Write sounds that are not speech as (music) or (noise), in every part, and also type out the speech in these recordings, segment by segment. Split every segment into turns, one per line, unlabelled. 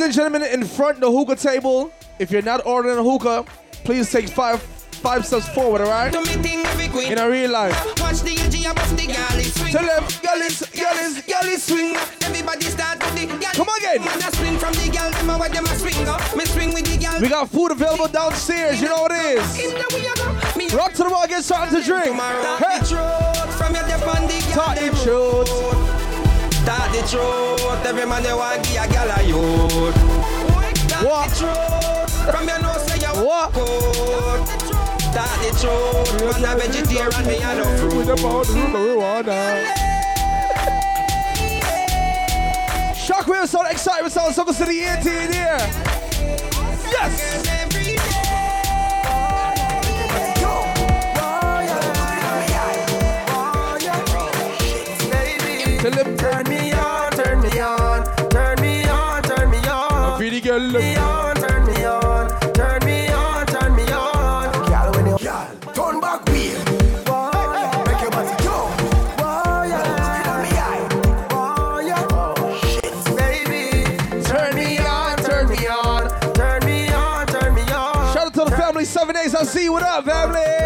Ladies and gentlemen, in front the hookah table. If you're not ordering a hookah, please take five five steps forward, alright? In a real life. Watch the swing. Tell them, gallis, gallis, gallis swing. Everybody start with the Come again. swing from the gal, them away, them a swing up. Me swing with the gal. We got food available downstairs, you know what it is. Rock to the wall, get something to drink. Hey. From your dep on the Talk the truth. Talk the truth. Every man they want give a gal a youth. What? From your nose say you what? That the truth. Man a vegetarian, me a no fruit. Uh. Shockwave sound Xsytment sound so to the 18 here. Yes. Turn me girl look. Me on, turn me on, turn me on, turn me on. Girl, when you girl, turn back wheel. Make your body go. Why you look? Shit, baby. Turn me on, turn me on, turn me on, turn me on. Shout to the family. Seven days. I'll see you. What up, family?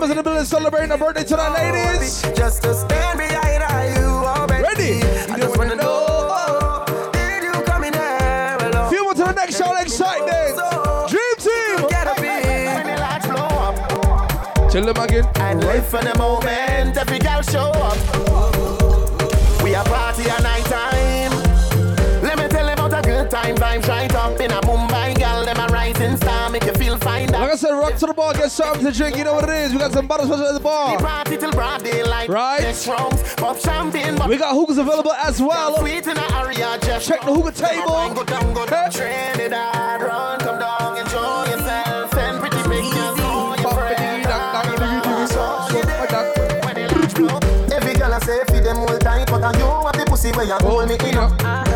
Shout out to any females in the building celebrating a birthday tonight, ladies. Just to stand behind you already. Ready? I just wanna know. Did you come in there alone? Few more to the next show, excitement. Dream team. Get up in. Chill them again. And live for the moment. Every girl show up. We are party at night time Let me tell them about a good time vibes right up in a Like I said, rock to the bar, get something to drink. You know what it is. We got some bottles special at the bar. Party till broad. Right. We got hookahs available as well. Sweet in the area, just check the hookah table. Go down, go down, Trinidad, run, come down, enjoy yourself, send pretty pictures for your friends. Every girl I say, feed them all tight, but I you have the pussy where you oh, hold me in up.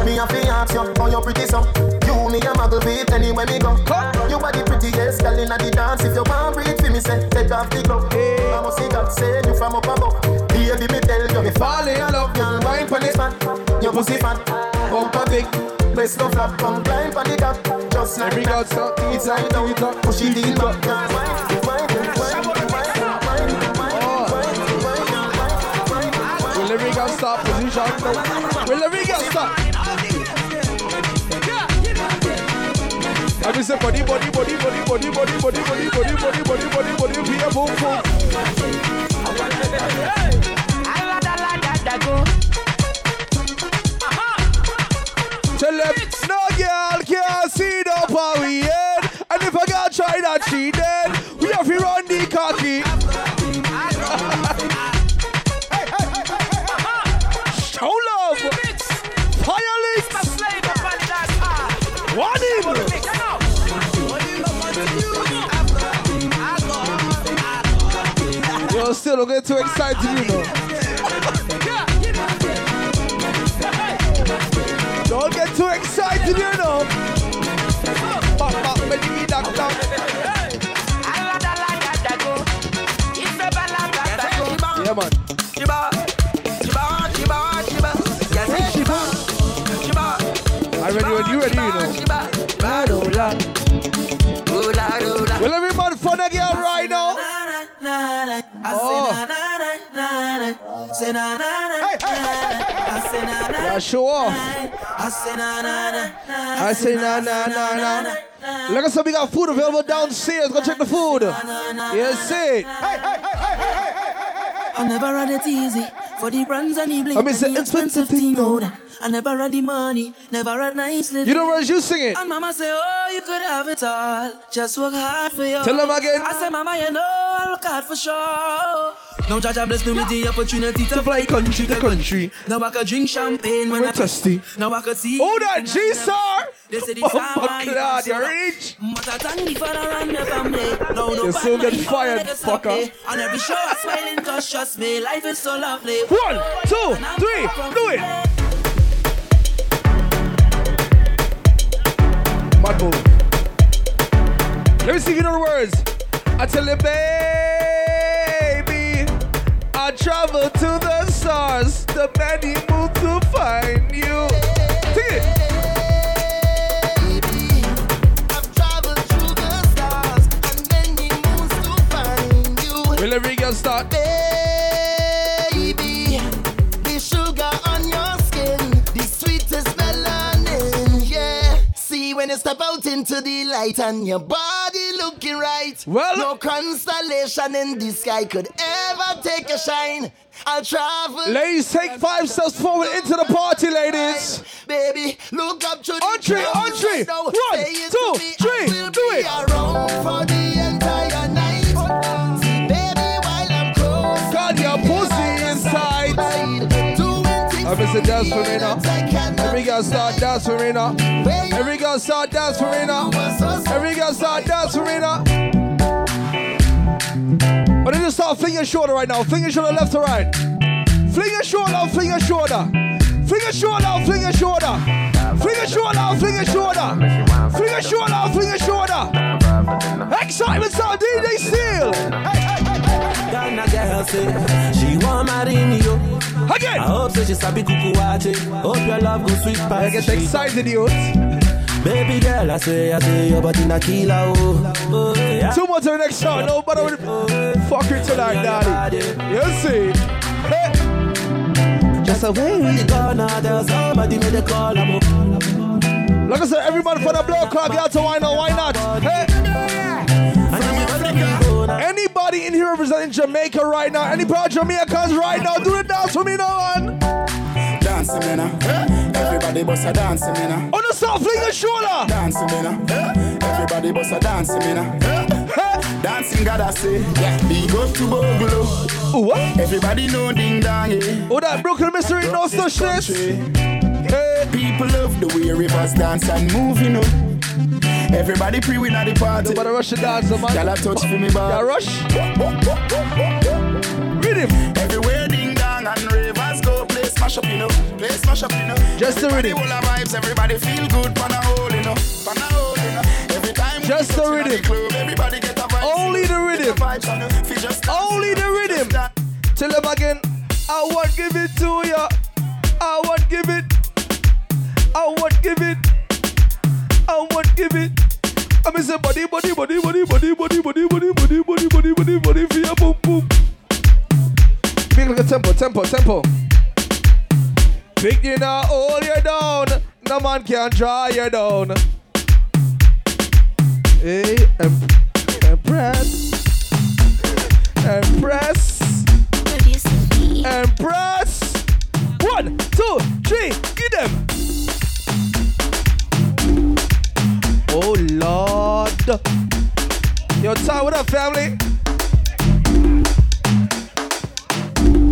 Me a fi ask you, how you pretty so? You me a muggle beat anywhere me go. Are the prettiest girl inna the dance. If you want breathe for me, say take off the glove. I must see God say you from up above. Baby, me tell you, me fall in love. Girl, wine pon it, your pussy fat, bumper big. Place no flap, come blind pon the top. Just like Every that, it's like down, push it in back. Wine, wine, wine, wine. Will the ring stop position? Will the ring stop? I be say body, body, body, body, body, body, body, body, body, body, body, body, body, be a boom boom. Tell them, no girl can't see the power yet. And if I got try that she dead, still don't get too excited, you know. don't get too excited, you know. Pop, pop, baby, duck, duck. Yeah, man. I ready when you ready, you know. Well, everybody Yeah, show off. I say na na na na. Like I said, we got food available downstairs. Go check the food. Yes, see. I never had it easy for the brands and the bling. I mean, it's an expensive thing, no. I never had the money, never had nice living. You know what you sing it? And mama say, oh, you could have it all. Just work hard for you. Tell them again. I say, mama, you know, I work hard for sure. Now Jaja bless me with the opportunity to fly country to country. Now I can drink champagne when I'm thirsty. Now I can see. Oh, that G-Star! They say this time I God, you're rich. But I thank the father and the family. No, no, you still get fired, fucker. On every show, I smiling, just trust me. Life is so lovely. One, two, three, do it. Mad. Let me you know the words. I tell you, baby, I travel to the
stars, the many moons to find you. It. Will every girl start?
Baby, the sugar on your skin, the sweetest melanin, yeah. See when you step out into the light and your body looking right.
Well,
no constellation in the sky could ever take a shine. I'll travel.
Ladies, take five steps forward into the party, ladies.
Baby, look up to the
Entry, entry. One, two, three, do it. I miss a dance for me. Every girl start dance for me. Every girl start dance for me. Every girl start dance for me now. But then just start fling your shoulder right now. Fling your shoulder left to right. Fling your shoulder, fling your shoulder. Fling your shoulder, fling your shoulder. Fling your shoulder, fling your shoulder. Fling your shoulder, fling your shoulder. Xsytment sound, DJ Steel.
Ghana girl say she want marry me yo.
Again.
I hope say she sabi kuku wache. Hope your love go sweet past.
I get excited.
Baby girl, I say, I say your body na killer oh. oh yeah.
Two more to the next show. Nobody with fuck it tonight, daddy. You see? Hey. Just a way.
go corner, there's somebody made a call. I'm up.
Like I said, everybody for the blow club, get out to why not? Why not? Hey. Representing Jamaica right now? Any proud Jamaicans right now? Do the dance for me now, man.
Dancing me now. Everybody bust a dancing me uh. oh, now.
On the soft fling your shoulder.
Dancing me now. Uh. Everybody bust a dancing me now. Uh. Dancing gotta say, big up to Bogle.
What?
Everybody know ding dong, yeah.
Oh, that Brooklyn mystery, no such shit.
Hey. People love the way rivers dance and move, you know. Everybody pre win at the party.
Nobody rush the dance, man.
Y'all a touch for me, bar.
Y'all rush. Rhythm.
Everywhere ding dong and ravers go. Play smash up, you know. Play smash up, you know.
Just the rhythm.
Everybody vibes. Everybody feel good. Pan a hole, you know. Pan a hole, you know. Every time
Just the rhythm.
Club, everybody get a vibe.
Only the rhythm.
Just
Only the rhythm. Tell them again. I want give it to ya. I want give it. I want give it. I want give it. I mean say body, body, body, body, body, body, body, body, body, body, body, body, body, for your boom, boom. Big like a tempo, tempo, tempo. Big dinner, hold you down. No man can draw you down. Hey, empress, empress, empress. One, two, three, get them. Oh Lord. Yo, Ty, what up, family?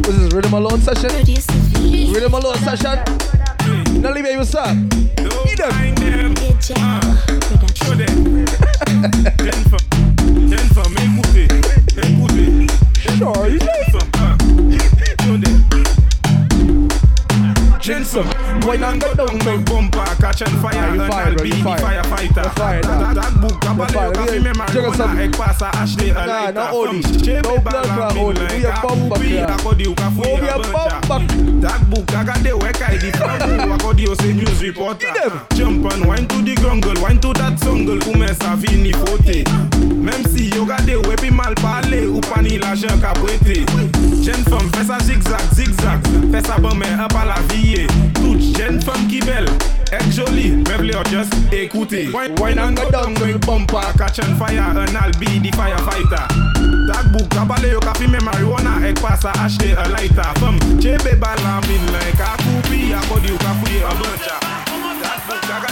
This is Rhythm Alone session. Rhythm Alone session. Nelly, baby, what's up? Get them.
Show them. Ten
listen. Boy, not go down my
bumper, catch and fire.
You fired, bro. You fired.
That that book, Caballero,
Nah, not No blood. We a bumper, yeah. We a bumper.
That book, I got the work I did. I got the
News reporter.
Jump and to the jungle, wine to that sungle. Kumesa vini forte. Même si wepi mal parler, ou pani l'argent capoté. Jen fom fè sa zigzag, zigzag. Fè sa bon men ap ala viye Tout jen fom ki bel Ek joli, me vle yo just ekoute Woy nan go dong we bompa Catch on an al bi di firefighter. Dagbouk, abale yo ka fime marijuana. Ek pa ashte a lighter. Fom, chebe balan bin like a koupi A body yo ka a buncha
Dagbouk, kaga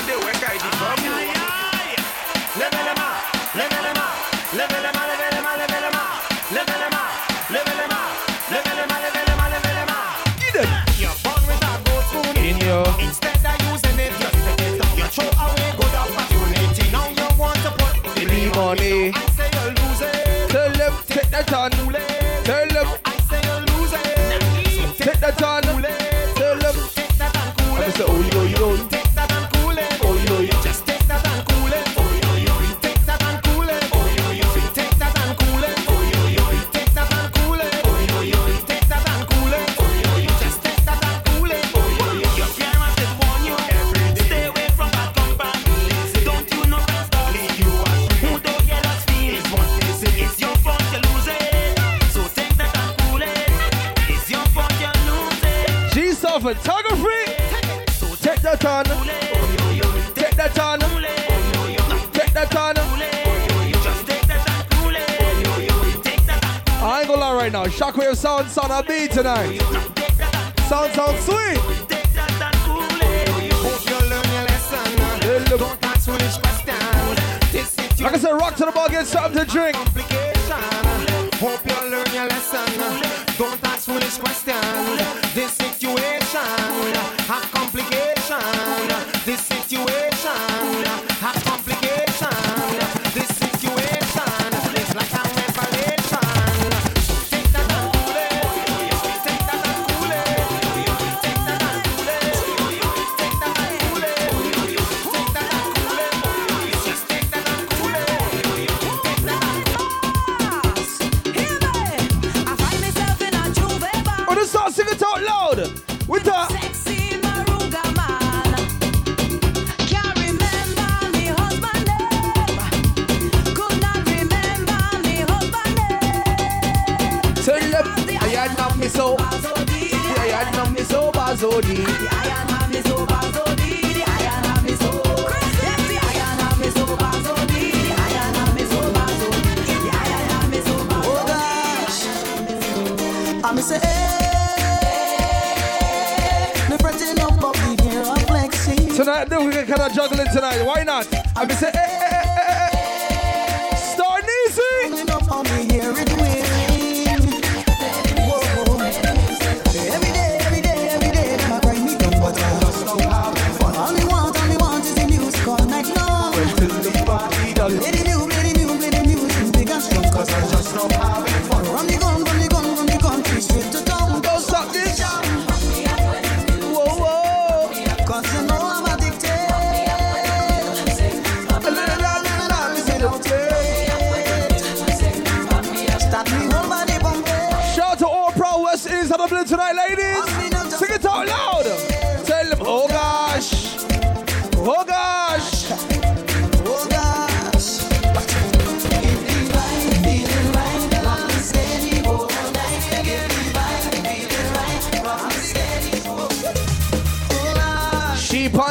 money.
I say you lose it.
Tell them, take that on. Tell them,
I say you lose it.
take that on. Tell them.
Take that cool
I say, oh, yo, yo.
Take that
sound sound a beat tonight. Sound sound sweet. Like I said, rock to the bar, get something to drink.
Hope you learn your lesson. Don't ask foolish questions.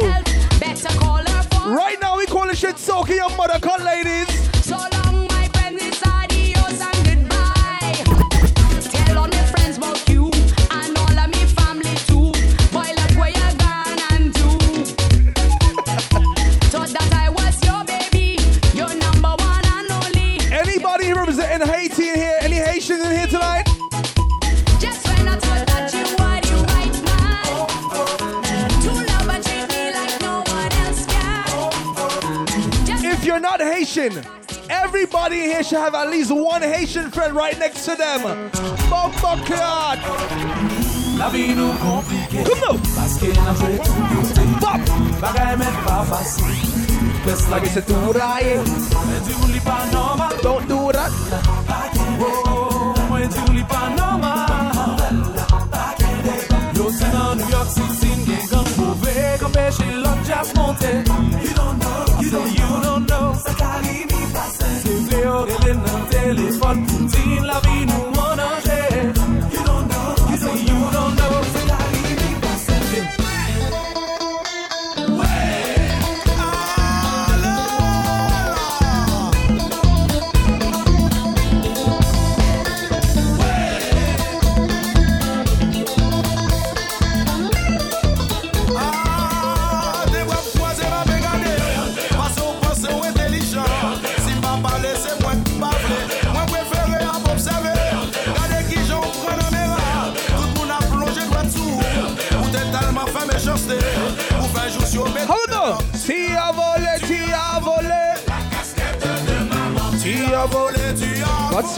people. Right now,
we calling shit soaking your mother, cut ladies. At least one Haitian friend right next to them.
Nous compliquée
Come on.
Beauté
Pop.
Bagay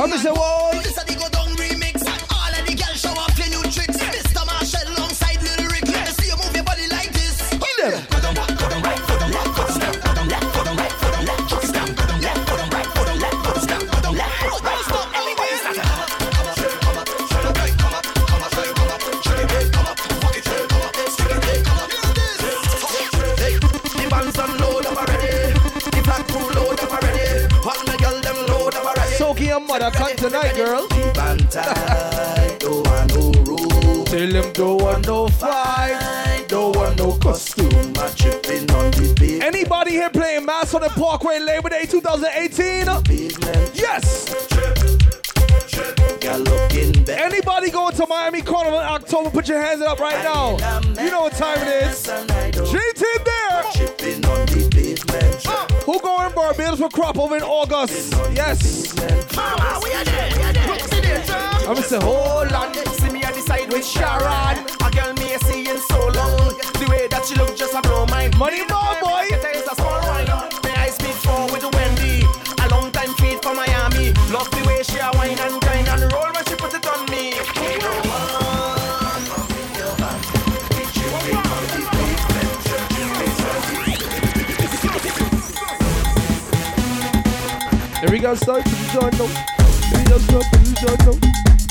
bumper spin
mother come tonight, girl.
don't want no rule.
Tell them don't want no fight. Don't want no costume.
My tripping on the big
Anybody here playing Mas on the Parkway Labor Day 2018? Yes.
Gal looking back.
Anybody going to Miami Carnival in October? Put your hands up right now. You know what time it is.
And
for crop over in August? Yes.
Mama, we are there, we are there. Look, see there,
I'm gonna say, hold on.
See me on the side with Sharon. A girl me a see in so long. The way that she look just a blow my
Money ball, boy. Girl start position now. Every girl start position now.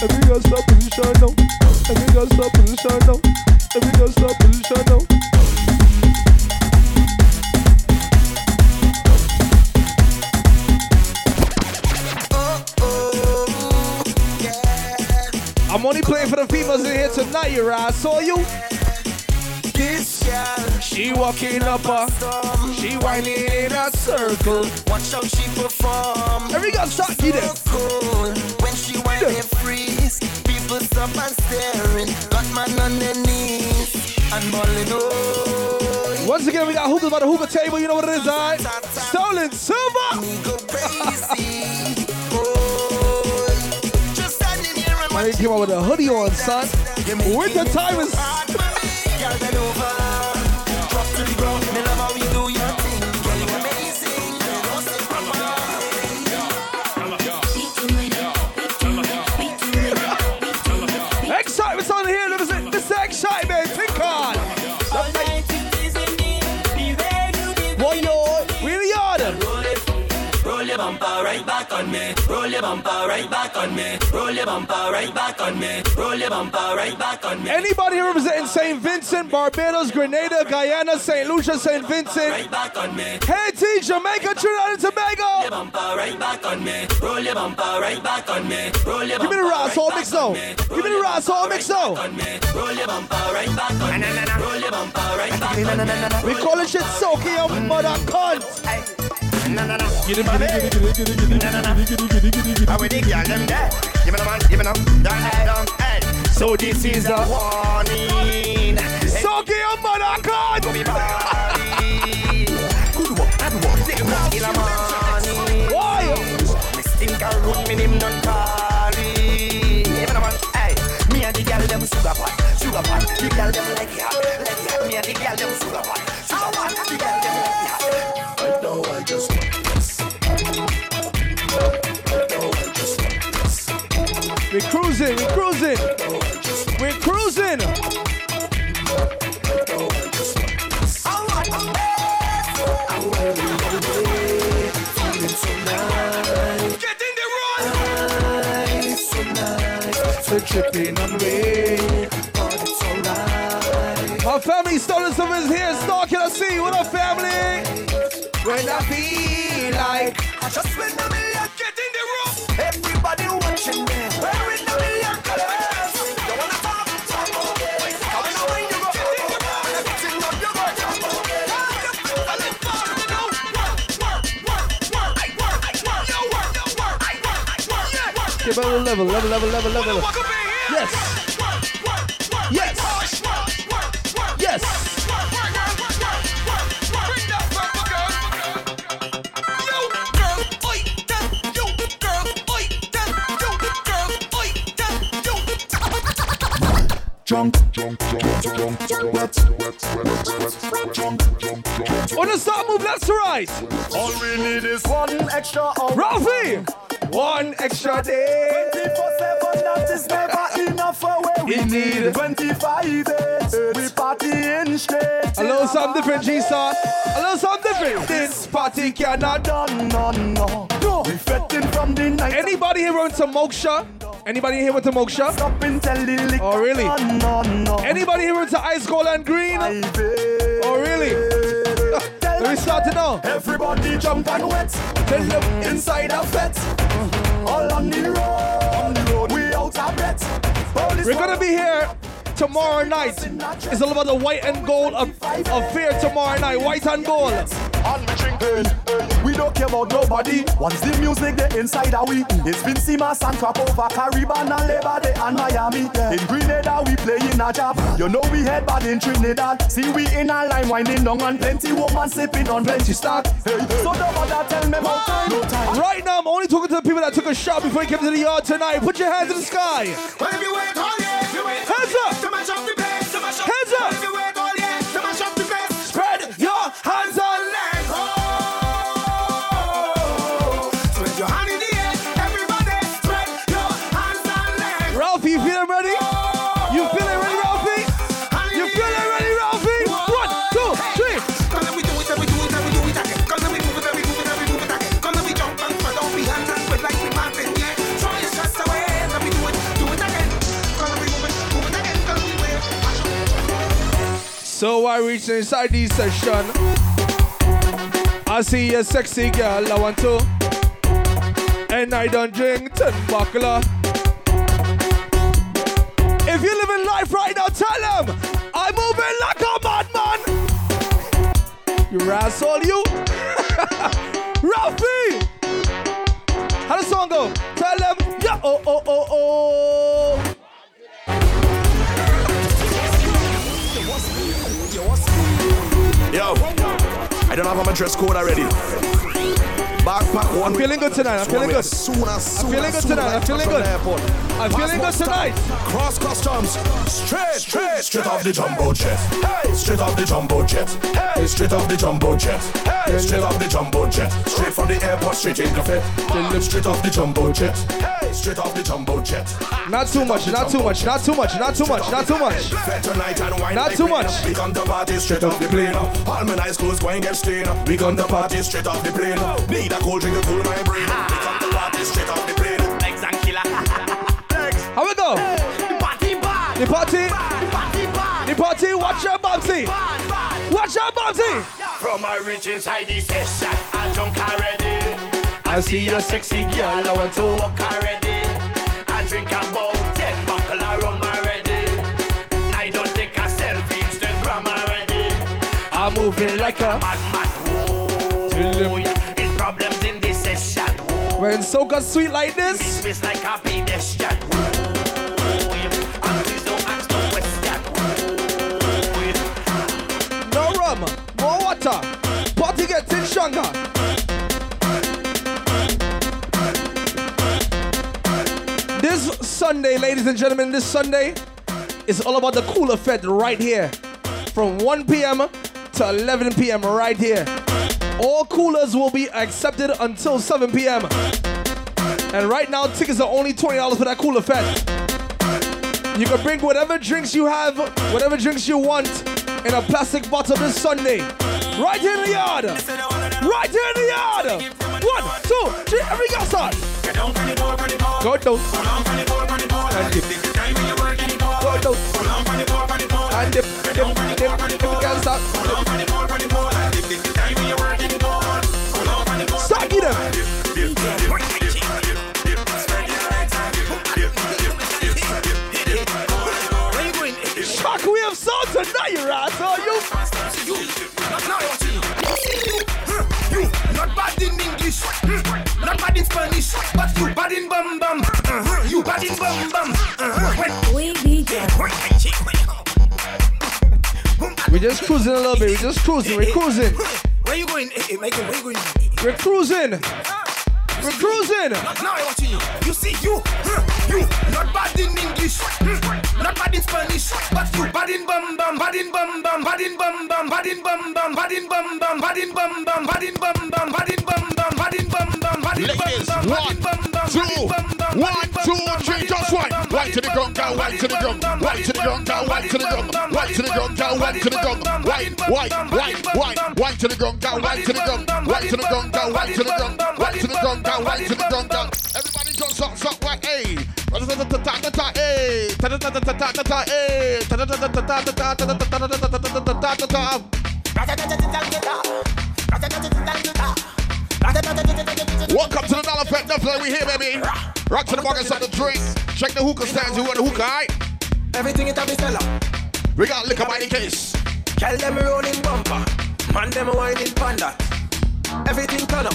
Every girl start position now. Every girl start position now. Every girl start position now. I'm only playing for the females in here tonight, you right? I saw you.
This girl,
She walking up a, she whining in a circle.
Watch how she perform.
Every girl start.
So cool. When she whine and freeze, people stop and staring. Got man on their knees and balling oh.
Once again, we got hookahs by the hookah table. You know what it is, alright? Stolen silver. (laughs)
Me go crazy. Just standing here and
I didn't out with a hoodie on, son. Winter time is.
Over.
Back on me. Roll your bumper right back on me. Roll your bumper right back on me. Roll your bumper right back on me.
Anybody here representing St. Vincent, Barbados, Grenada, Guyana, St. Lucia, St. Vincent,
Right back on me.
Haiti, Jamaica, Trinidad and
Roll your
Tobago.
bumper right back on me. Roll your bumper right back on me. Roll your
Give me the
bumper
raw
right
soul
back
mix
on
now.
me.
Give me the
Roll
raw
your
soul mix
right
now.
back on me. Roll your bumper right back on me. Roll your bumper right back on me.
We call it shit soaking your mother cunt.
So this is a warning.
So give your mother
God. Good work, bad work. Take work till the morning.
Why?
Me stinker root, me name none Carly. Give me the man, hey. Me and the girl them sugar pot, sugar pot. The girl them like ya, like ya. Me and the girl them sugar pot.
We're cruising, we're cruising. We're cruising.
Get in the road.
So tripping on me. My family stolen stuff is here. Stalking us. See what up, family?
When I feel like I just win a million,
level, level, level, level, level,
level, level.
Yes. Yes. Yes.
Drunk,
drunk, drunk, drunk, drunk, wet, wet, wet, wet, wet, drunk, drunk, drunk.
On the start move left to right.
All we need is one extra hour.
Ralphie! One extra day.
For where we
We need
25 days. We partying straight.
a little something different, G-Star. A little something different. This party cannot.
done, no, no. no. We fetting from the night.
Anybody here went to Moksha? Anybody here went to Moksha?
Stop and tell the.
Oh, really?
No, no.
Anybody here went to Ice Gold and Green? Oh, really? (laughs) Let me start it now.
Everybody jump and wet. Tell them inside a fet. Uh-huh. All on the road. On the road. We out of breath.
We're gonna be here tomorrow night. It's all about the white and gold of, of fear tomorrow night. White and gold.
on me drinking. We don't care about nobody. Once the music the inside are we. It's been Simas and Cracova, Caribbean and Labor Day and Miami. In Grenada we play in a job. You know we head bad in Trinidad. See we in a line winding down and plenty woman sipping on plenty stock. Hey, so don't bother tell me about time. No time.
Right now, I'm only talking to the people that took a shot before you came to the yard tonight. Put your hands in the sky. So I reach inside this session. I see a sexy girl, I want to. And I don't drink ten buckler. If you're living life right now, tell them I'm moving like a madman. You asshole, you. (laughs) Ralphie!
Have my dress code already. Backpack one.
I'm feeling good tonight. I'm feeling good.
Soon as soon
I'm feeling good tonight. I'm feeling good. I'm feeling good tonight.
Cross customs, straight, straight, straight off the jumbo jet. Hey, straight off the jumbo jet. Hey, straight off the jumbo jet. Hey, straight off the jumbo jet. Straight from the airport, straight in the fit. Straight off the jumbo jet. Hey,
Hey, straight off the jumbo jet.
Not too much, not too much, not too much, not too much, not too much.
Fed tonight and wine
Not too much.
We come to party straight off the plane. All my eyes closed, wine get stained. We come to party straight off the plane. Need a cold drink to cool my brain. We come to party straight off the plane.
Legs and killer.
How we go?
Party bad.
The party,
Party bad.
the party, watch your Bobsy.
Bad, bad.
Watch your Bobsy.
From a rich inside the session, I drunk already.
I see a sexy girl, I want to
walk already.
Moving like a.
Mad, mad, whoa. Oh, yeah. It's problems in this session.
When soca sweet like this,
It's like a pedestrian. Whoa, yeah. And please don't ask no question. Whoa, yeah.
no rum, more water. Party getting stronger. This Sunday, ladies and gentlemen, this Sunday is all about the cooler fete right here. From 1 p.m. to 11 p.m. right here. All coolers will be accepted until 7 p.m. And right now, tickets are only $20 for that cooler fete. You can bring whatever drinks you have, whatever drinks you want, in a plastic bottle this Sunday. Right here in the yard. Right here in the yard. One, two, three, we got start. Go down. And dip. Go. And dip, dip, dip, dip, can start. Start
Spanish, but you bad in bum bum. Uh-huh. You bad in bum bum. Uh-huh.
We DJ. (laughs)
We're just cruising a little bit. We're just cruising. We're cruising.
Where you going? Hey, hey, Michael, where you going?
We're cruising. We're cruising.
Now I watching you. You see you, you not bad in English, hmm, not bad in Spanish, but you bad in bum bum, bad in bum bum, bad in bum bum, bad in bum bum, bad in bum bum, bad in bum bum, bad in bum bum, bad in bum bum, bad in bum bum, bad in bum bum, bad in bum bum,
two,
bad in bum bum,
one,
bad in bum
two,
bum,
three,
bad in
just
bum
one.
bum,
Right to the ground, down, right to the ground, right to the ground, down, right to the ground, right to the ground, down, right to the ground, right, right, right, right, right to the ground, down, right to the ground, right to the ground, down, right to the ground, right to the ground, down, right to the ground, down. Everybody just up, up, right, hey. Welcome to the Dolla Fete Definitely we here, baby. Rock to the market, up the drink. Check the hookah stands. Who want the hookah, alright?
Everything it have is seller.
We got liquor by the case.
Tell them rolling bumper. Man them whining panda. Everything turn up.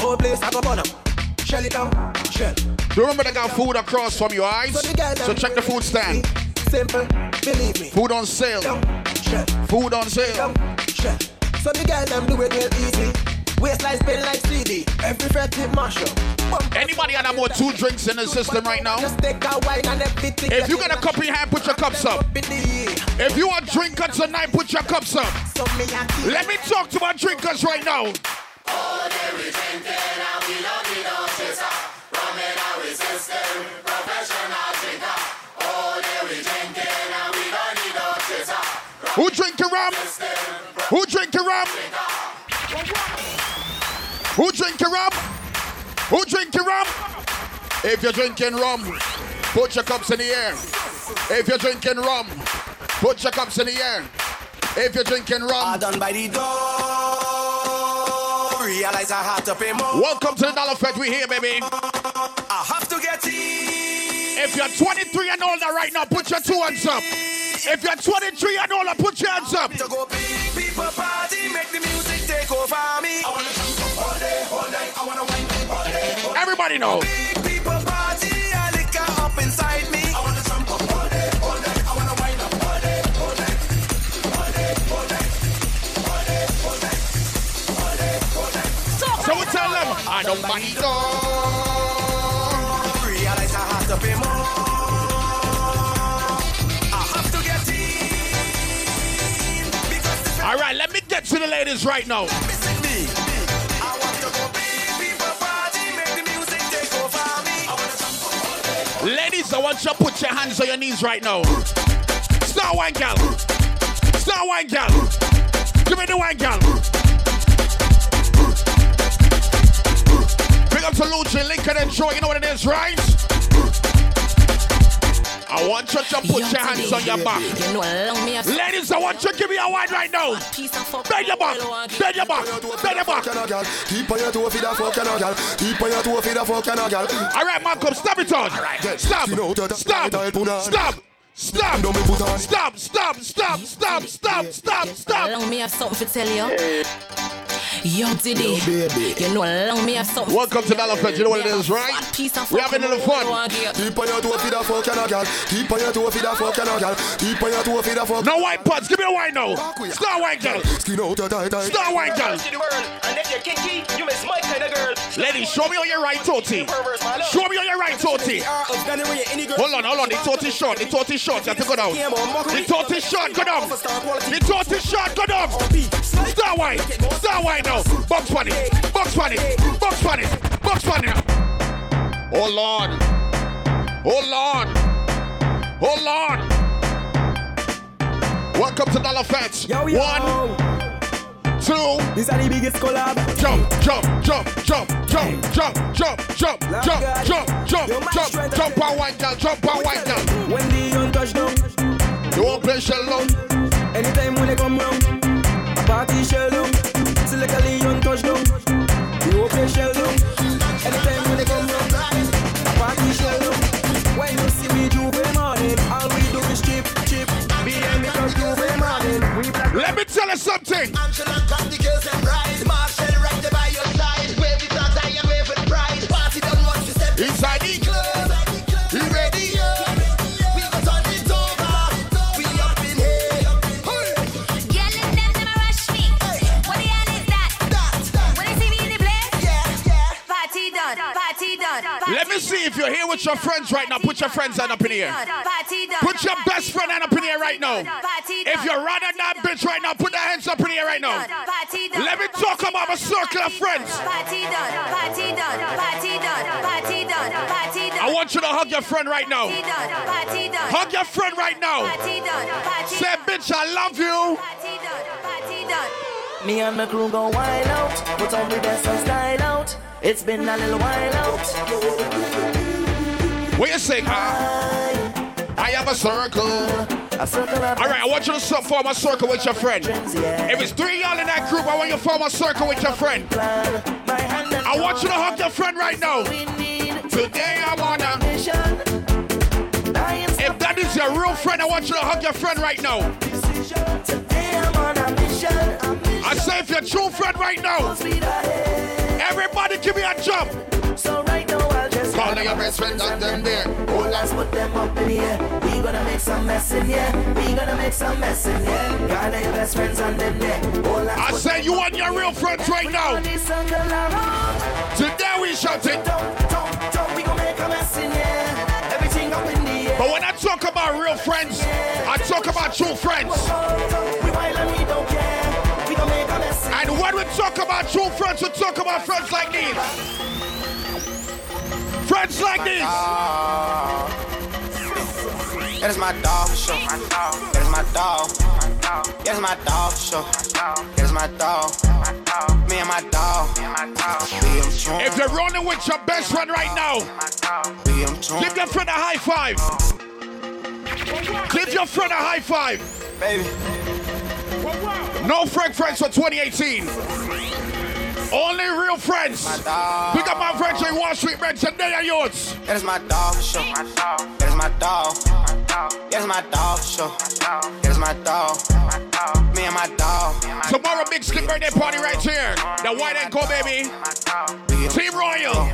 Whole place I go burn up. Shell it down. Shell.
Do remember they got food across from your eyes?
So the girl them
So check the food stand.
Simple. Believe me.
Food on sale. Food on sale.
So the girl them do it real easy. Waistline spin like CD. Every fret it mash up. Bumper
Anybody got more two drinks in the system right now?
Just take a wine and everything.
If you got a cup in your hand, put your cups up.
in the air.
If you want drinker tonight, put your cups up.
So me a keep
Let me talk to my drinkers right now. Who drinking rum? Who drinking rum? Who drinking rum? Who drinking rum? If you're drinking rum, put your cups in the air. If you're drinking rum, put your cups in the air. If you're drinking rum, I
done by the door. Realize I have to pay more.
welcome to the Dolla Fete. We here, baby.
I have to get in.
If you're 23 and older right now, put your two hands up. If you're 23 and older, put your hands up.
To go big people party, make the music take over me. I wanna jump all day, all night. I wanna wine all day, all
Everybody know.
Big people party, a liquor up inside me. I wanna jump up all day, all night. I wanna wine up all day, all night. All day, all night. All day, all night. All day, all night.
So we tell them, I don't mind
Realize I have to pay more. I have to get in.
All right, let me get to the ladies right now.
missing me. I want to go big people party, make the music take over me. I wanna
Ladies, I want you to put your hands on your knees right now. Star wine gal. Star wine gal. Give me the wine gal. Big up to Lucci, Lincoln and Joy. You know what it is, right? I want you to put your hands on your back.
You know, long me have
Ladies, I want you to give me a wine right now.
piece of fuck.
Bend your back. Bend your back. Bend your back.
Keep on your toe for the fuck and a gal. Keep on your toe for the fuck and a gal.
All right, Malcolm, stop it on. Stop. Stop. Stop. Stop. Stop. Stop. Stop. Stop. Stop. Stop. Stop. Stop.
Long me have something to tell you. Yo, Diddy. You know, long me have something.
Welcome to Dolla Fete. You know what it is, right?
Piece of
We're having a little fun.
Keep on your toe for the fuck and a gal. Keep on your toe for the fuck and a gal. Keep on your toe for the fuck.
No white pots. Give me a wine now. Star wine girl.
Skin out your tight tight.
Star wine girl.
and if you're kinky, you miss my kind of girl.
Ladies, show me on your right toti. Show me on your right toti. Hold on, hold on. The toti short. The toti short. You have to go down. The toti short. Go down. The toti short. Go down. Star wine. Star wine now. Box funny. Box funny. Box funny. Box funny. Hold oh, on. Oh, Hold on. Oh, Hold on. Welcome to Dolla Fete. One, two.
These are the biggest collab.
Jump, jump, jump, jump, jump, jump, jump, jump, jump, jump, jump, jump, jump on white girl, jump on white girl.
When the young touch down,
You won't play shell long.
anytime when they come round, a party shell down. Select a Leon touch down. You won't shell down. Anytime when they come round, a party shell down. You see me Juve morning, all we do is chip, chip. Behind me cause Juve morning.
Let me tell you something. With your friends right now. Put your friends hand up in the air. Put your best friend hand up in the air right now. If you're running that bitch right now, put their hands up in the air right now. Let me talk about my circle of friends. I want you to hug your friend right now. Hug your friend right now. Say, bitch, I love you.
Me and my crew go wild out, put on the best of style out. It's been a little while out.
What you sing? I have a circle.
A circle of
All right, I want you to form a circle with your friend. If it's three y'all in that group, I want you to form a circle with your friend. I want you to hug your friend right now. Today I wanna. If that is your real friend, I want you to hug your friend right now. I say if your true friend right now. Everybody give me a jump.
So right now
Call your best friend and them there.
Oh, let's put them up in here. We gonna make some mess in here. We gonna make some mess in here. Got your best friends and them there. Oh, let's
I say you and your real friends right now.
on this and the around.
Today we.
Don't, don't, don't. We gonna make a mess in here. Everything up in the air.
But when I talk about real friends, I talk about true friends.
We wild and we don't care. We gonna make a mess
And when we talk about true friends, we talk about friends like these. Friends like these.
That is my dog show. That is my dog. That is my dog show. That is my dog. Me and my dog. We am tuned.
If you're running with your best friend right now,
We am tuned.
give your friend a high five. Give your friend a high five.
Baby.
No fake friends for 2018. Only real friends. Pick up my friends in Wall Street, man. Today are yours.
That is my dog show. That is my dog. That is my dog show. That is my dog. Me and my dog.
Tomorrow, big skip birthday party right here. The white and go, baby. Team Royal.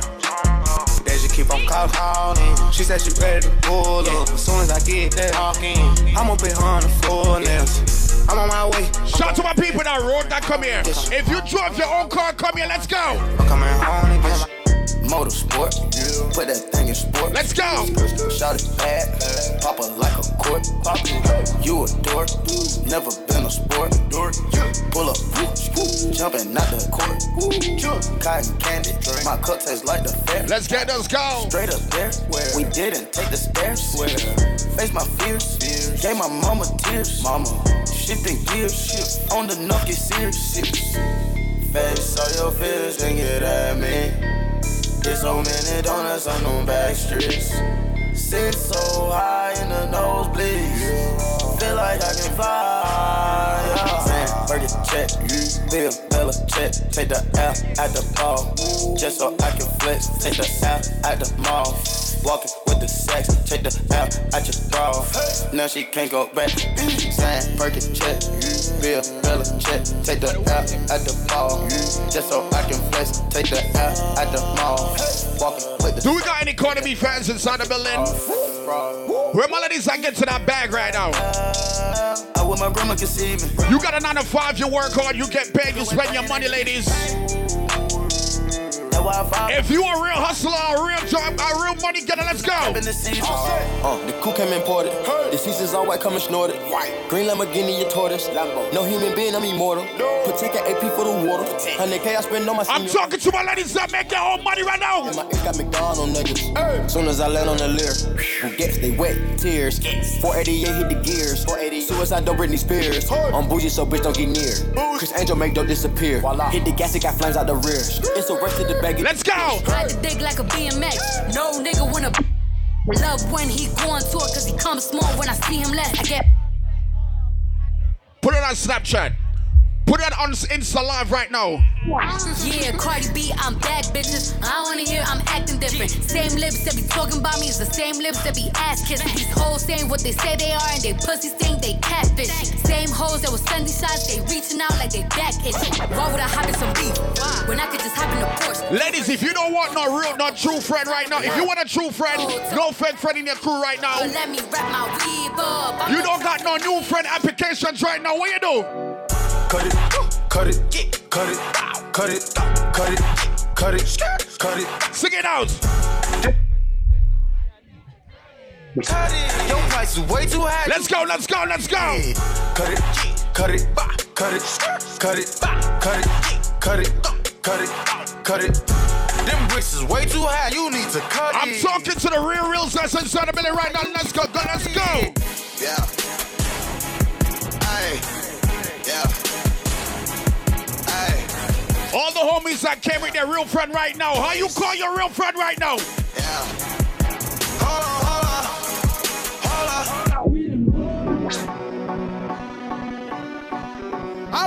Deja keep on calling. She said she ready to pull up. As soon as I get there, talking, I'ma be on the floor nails. I'm on my way.
Shout to my people that road that come here. If you drove your own car, come here. Let's go.
I'm coming home and get
Motorsport, put that thing in sport.
Let's go.
Shot it bad, pop it like a court. poppin'. You a dork, never been a sport. Dork, pull up, jumping out the court. Cotton candy, my cup tastes like the fair.
Let's get those go.
Straight up there, we didn't take the stairs. Face my fears, gave my mama tears. Mama, shifting gears, on the nucky serious. Face all your fears and get at me. There's so many donuts on them back streets. Sit so high in the nosebleeds. Feel like I can fly. Yeah. Sam, Burger check, Bill, Bella check. Take the L at the ball. Just so I can flex. Take the L at the mall. Walking with the sex. Take the L at your bra. Now she can't go back. Sam, Burger check, Bill, Bella check. Take the L at the ball. Just so I can flex. Take the L at the mall. Walking with the
Do we got any B fans inside the building? Where my ladies I get to that bag right now?
I with my grandma conceiving.
You got a nine to five, you work hard, you get paid, you spend your money, ladies. If you a real hustler, a real job, a real money getter, let's go.
Uh, the coup came imported. The seasons all white, coming snorted. White. Green Lamborghini, your tortoise. No human being, I'm immortal. Put ticket AP for the water. 100K I spend on my
I'm talking to my ladies that make their own money right now.
And my ink got McDonald's on niggas. Soon as I land on the leer, who gets they wet tears. 488 hit the gears. Suicide don't Britney Spears. I'm bougie, so bitch don't get near. Criss Angel make dope disappear. Hit the gas, it got flames out the rear. It's a rush to the bag.
Let's go.
Ride the dick like a BMX. No nigga wanna love when he going to it, cause he comes small when I see him less. I get
Put it on Snapchat. Put that on Insta Live right now.
Yeah, Cardi B, I'm back, bitches. I wanna hear I'm acting different. Same lips that be talking about me is the same lips that be ass kissing. These hoes saying what they say they are and they pussy saying they catfish. Same hoes that was sending shots, they reaching out like they back itching. Why would I hop in some beef when I could just hop in the Porsche?
Ladies, if you don't want no real, no true friend right now, if you want a true friend, no fake friend in your crew right now,
Let me wrap my weave up.
you don't got no new friend applications right now, what you do?
Cut it, cut it, cut it, cut it, cut it, cut it, cut it.
Sing it out.
Cut it. Your price is way too high.
Let's go, let's go, let's go.
Cut it, cut it, cut it, cut it, cut it, cut it, cut it, cut it. Them bricks is way too high. You need to cut it I'm
talking to the real, real that's inside the building right now. Let's go, go, let's go.
Yeah. Aye. Yeah.
All the homies that came with their real friend right now. How you call your real friend right now?
Hold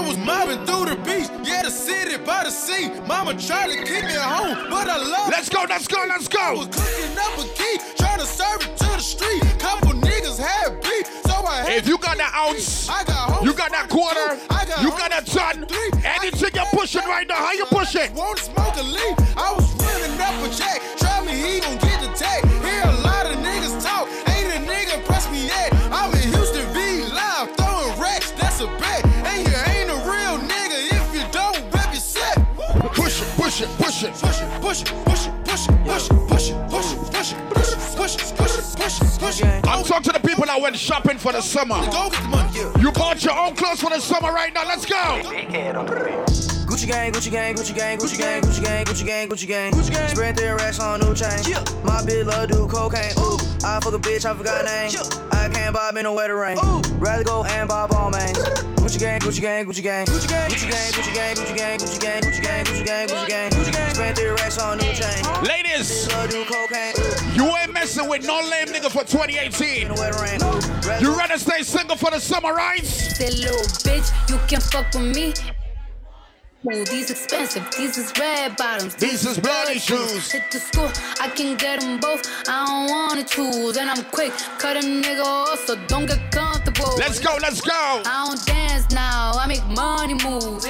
I was mobbing through the beach, yeah, the city by the sea. Mama tried to keep me at home, but I love
Let's go, let's go, let's go.
I was cooking up a key, trying to serve it to the street. Couple niggas had beef, so I had
If you got that ounce,
I got
you got that quarter,
I got
you got that ton, anything you're pushing right now, how you push it?
Want to smoke a leaf? I was running up a jack. Try me, he gon' get
Push it, push it, push it,
push it, push it, push it, push it, push it, push it, push it, push it, push it.
I'm talking to the people that went shopping for the summer.
Go get the money.
You bought your own clothes for the summer right now. Let's go.
Gucci gang, Gucci gang, Gucci gang, Gucci gang, Gucci gang, Gucci gang, Gucci gang. Gucci gang. Spread their racks on new chain. My bitch love do cocaine. Ooh, I fuck a bitch, I forgot name. I can't bob in no wetter rain. Rather go and bob all mains. Gucci gang, Gucci gang, Gucci gang, Gucci gang, Gucci gang, Gucci gang, Gucci gang, Gucci gang, Gucci gang, Gucci gang, Gucci gang, Gucci gang. Spread their racks on new chain.
Ladies,
Love do cocaine.
you ain't messing with no lame nigga for 2018. You rather stay single for the summer, right?
Say, little bitch, you can fuck with me. Ooh, these expensive, these is red bottoms.
These is bloody shoes.
Hit the school, I can get them both. I don't wanna choose, and I'm quick. Cut a nigga off, so don't get comfortable.
Let's go, let's go.
I don't dance now, I make money move.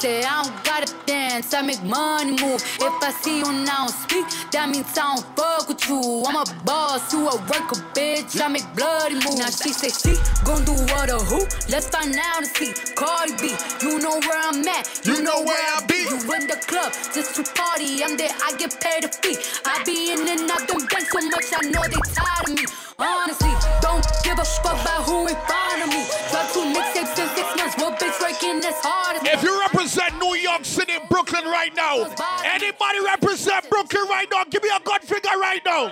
Say I don't gotta dance, I make money move. If I see you now speak, that means I don't fuck with you. I'm a boss, you a worker, bitch. I make bloody moves. Now she say she gon' do what or who? Let's find out and see. Cardi B, you know where I'm at.
You know where I be.
You in the club just to party. I'm there, I get paid a fee. I be in and out them banks so much, I know they tired of me. Honestly, don't give a fuck about who in front of me. Drop two mixtapes in six months. What bitch working as hard as me?
If you represent New York City, Brooklyn right now, anybody represent Brooklyn right now, give me a good figure right now.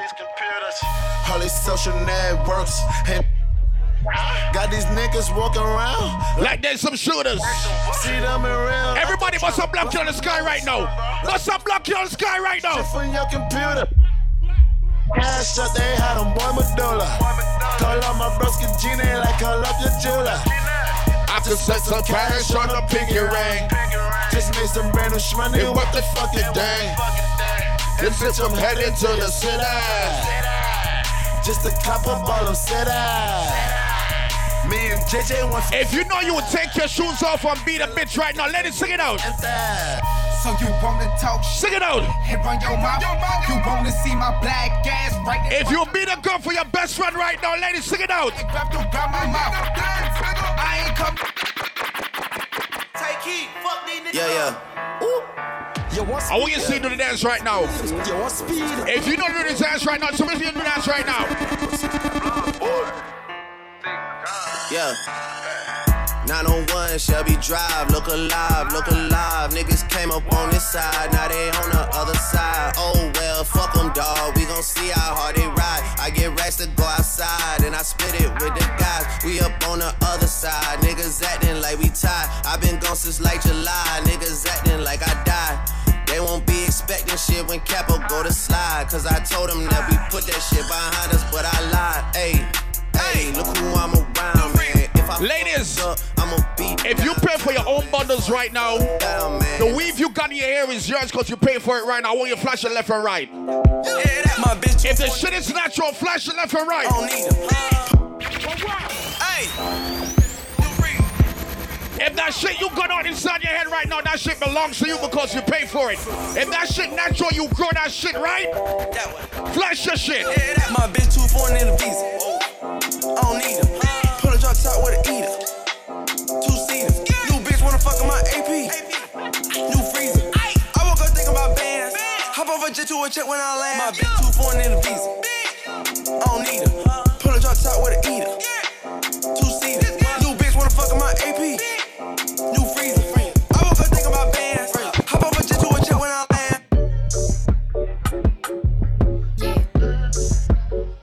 All these social networks and got these niggas walking around
like there's some shooters.
See them in real.
Everybody must up, blocked you on the sky right now. Must up, blocked you on the sky right now.
From your computer. Cash up, they had a boy medulla. Call up my broski Gina like call up your jeweler.
I could set some cash on a pinky ring.
Just made some brand new shmoney.
What the fuck it dang? This is I'm heading to the city.
Just a couple ball of city. Me and JJ want
If you know you would take your shoes off and beat a bitch right now, let it sing it out.
So you wanna talk shit?
Sing it out.
And run your mouth. You wanna see my black ass right
If you beat a girl for your best friend right now, let it sing it out.
my mouth. I ain't come.
Take heat, fuck these niggas.
Yeah,
yeah. Yo, I want you to see do the dance right now.
Yo, what speed?
If you don't do the dance right now, somebody see you do the dance right now.
Yeah. 901 Shelby Drive, look alive, look alive. Niggas came up on this side, now they on the other side. Oh well, fuck them, dawg. We gon' see how hard they ride. I get racks to go outside, and I split it with the guys. We up on the other side, niggas acting like we tied. i been gone since like July, niggas acting like I died. They won't be expecting shit when Capo go to slide. Cause I told them that we put that shit behind us, but I lied. Hey, hey, look who I'm around, man. If I
Ladies,
up, I'ma beat
if you pay for your own bundles right now, the weave you got in your hair is yours because you pay for it right now. I want you to flash it left and right. If the shit is natural, flash it left and right.
I don't need them.
Hey,
If that shit you got on inside your head right now, that shit belongs to you because you pay for it. If that shit natural, you grow that shit right. Flash your shit.
My bitch too foreign in the visa. I don't need them. A drop top with an eater. Two seaters. New bitch wanna fuck on my AP. New freezer. I woke up thinking about bands. Hop over jet to a check when I land. My bitch too foreign in the visa. I don't need her. Pull a drop top with an eater.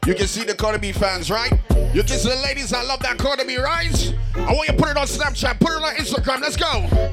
You can see the Cardi B fans, right? You can see the ladies that love that Cardi B, right? I want you to put it on Snapchat, put it on Instagram. Let's go.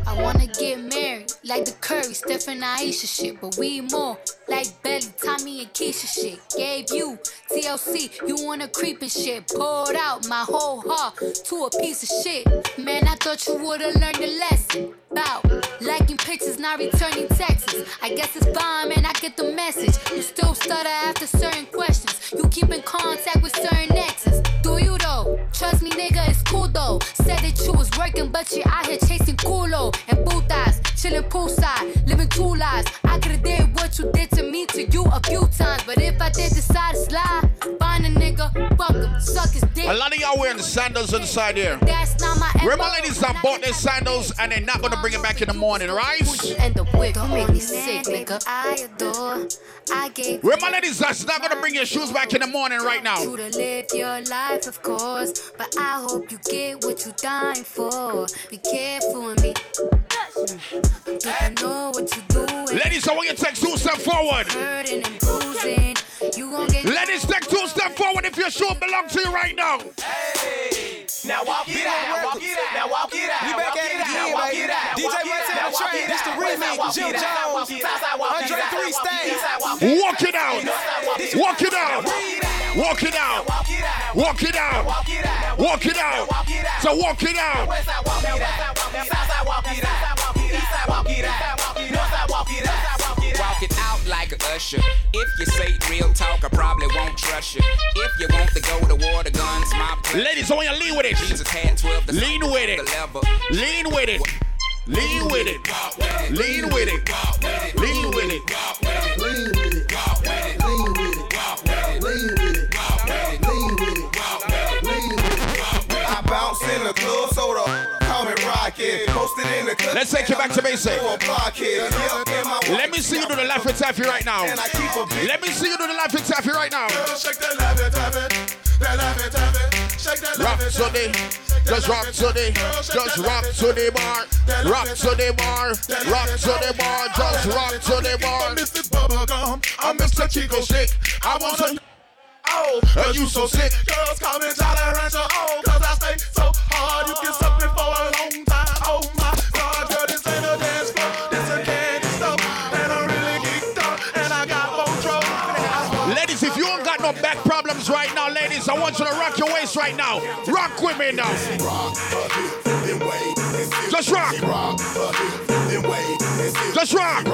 I wanna get married, like the Curry, Steph and Ayesha shit, but we more like Belly, Tommy and Keisha shit. Gave you TLC, you wanna creep and shit. Poured out my whole heart to a piece of shit. Man, I thought you would've learned a lesson. About liking pictures, not returning texts. I guess it's fine, man, I get the message. You still stutter after certain questions. You keep in contact with certain exes. Do you though? Trust me, nigga, it's cool though. Said that you was working, but you out here chasing culo and putas, chilling poolside, living two lives. I could've did what you did to me to you a few times, but if I did decide to slide, find a nigga, fuck him, suck his dick.
A lot of y'all wearing sandals inside here.
That's not my
Remember,
MO.
ladies that bought their sandals and they're not gonna bring it back in the morning, right?
And the whip, don't make me sick, nigga. I adore. I gave
Remember, ladies that's not gonna bring your shoes back in the morning right now.
you to live your life, of course. But I hope you get what you're dying for. Be careful with me. Do you know what you're doing?
Ladies, I want you to take two steps forward.
Hurting and bruising. Get
Ladies, take two steps forward if your shoe belongs to you right now.
Hey, now walk it out, walk it out, now walk it out.
We back
walk
at it
out,
again,
walk
baby.
it out,
DJ
walk it
Montana
out, walk
Train,
it
this the
out,
remix.
walk
Jim
it out,
Jones,
walk it out, walk it
Andre
out,
3
walk
Stain.
It out, walk it out,
Walk it out. Walk it out. Walk it out. Walk it out. Walk it out. So walk it out.
Walk it out walk it out like a usher. If you say real talk, I probably won't trust you. If you want to go to war, the guns, my
Ladies, I want you to lean with it.
Had 12 the
Lean with it. Lean with it. Lean with it. Lean with it. Lean with it.
I bounce in the club, soda. Call me Rocket. Posted in the club.
Let's take it back to basic.
Blockhead. Yeah, in my
Let me see you do the Laffy Taffy right now.
And I keep a big
Let me see you do the Laffy Taffy right now.
Shake that laugh and.
That love it. Shake that
Rock
love
just rock to the, just rock to the bar, rock to the bar, rock to the bar, just rock to the bar.
Mrs. Bubblegum, I'm Mr. Chico Chick. I want to. Oh,
Are you so sick?
Girls call me Jolly Rancher. Oh, cause I stay so hard. You can suck
rock right now. Rock with me now. Just rock. Just rock. Let's rock.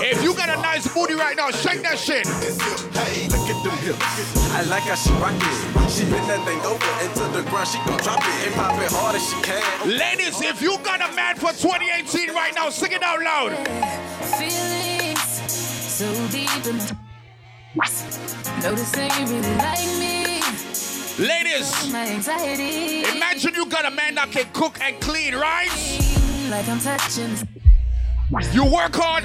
If you got a nice booty right now, shake that shit.
Hey, look at them hips. I like how she rock it. She bend that thing over into the ground. She gon' drop it and pop it hard as she can.
Ladies, if you got a man for 2018 right now, sing it out loud.
Feelings so deep in
Ladies, imagine you got a man that can cook and clean, right?
Like I'm.
You work hard,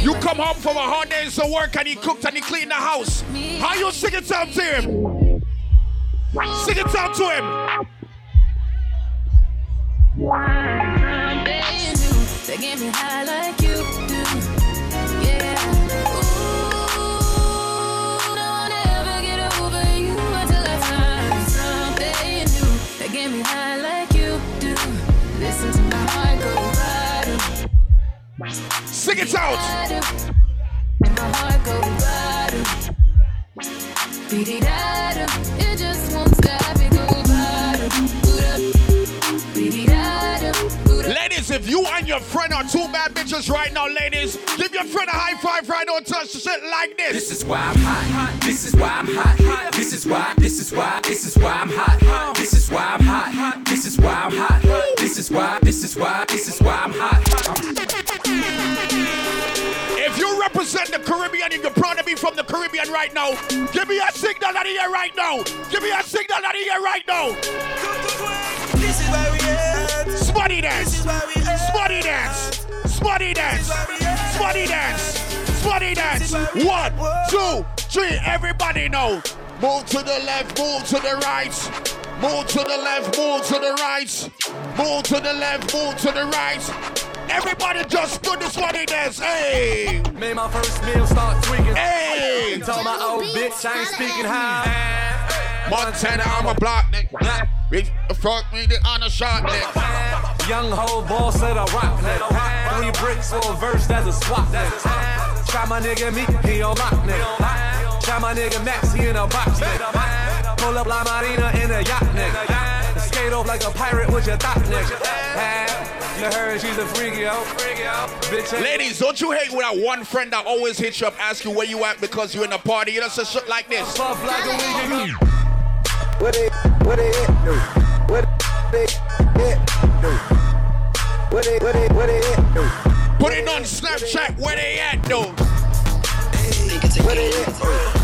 you come home from a hard day's of work and he cooked and he cleaned the house. How you sing it out to him? Sing it out to him. Sing it out.
And my heart go bottom. Beat-it-da-dum. Just won't stop. It go bottom. Boot up. Beat-it-da-dum. Boot up.
Ladies, if you and your friend are two bad bitches right now, ladies, give your friend a high five right now touch the shit like this.
This is why I'm hot. This is why I'm hot. This is why. This is why. This is why I'm hot. This is why I'm hot. This is why I'm hot. This is why. This is why. This is why I'm hot.
Represent the Caribbean and you're proud to be from the Caribbean right now, give me a signal out of here right now. Give me a signal out of here right now.
This is where we at.
Smutty dance.
This is where we at.
Smutty dance. Smutty dance. Smutty dance. Smutty dance. One, two, three. Everybody know. Move to the left, move to the right. Move to the left, move to the right. Move to the left, move to the right. Everybody just do the smutty dance. Hey.
Made my first meal start tweaking.
Hey.
And told my old bitch I ain't speaking high.
Montana, I'm a block nigga. Bitch, Fuck me the on a shot nigga.
Young hoe ball said I rock nigga. Three bricks for a verse, that's a swap nigga. Try my nigga me, he on lock nigga. Try my nigga Max, he in a box nigga. Pull up La Marina in a yacht nigga. Skate off like a pirate with your thought nigga. You heard she's a freaky yo. Bitch, ain't-
Ladies, don't you hate when that one friend that always hits you up, ask you where you at because you're in a party? You know, say shit like this.
Puff like a weekend.
What it, what it hit do? What it hit do? What it, what it, what it hit do?
Put it on Snapchat where they at though.
What it hit do?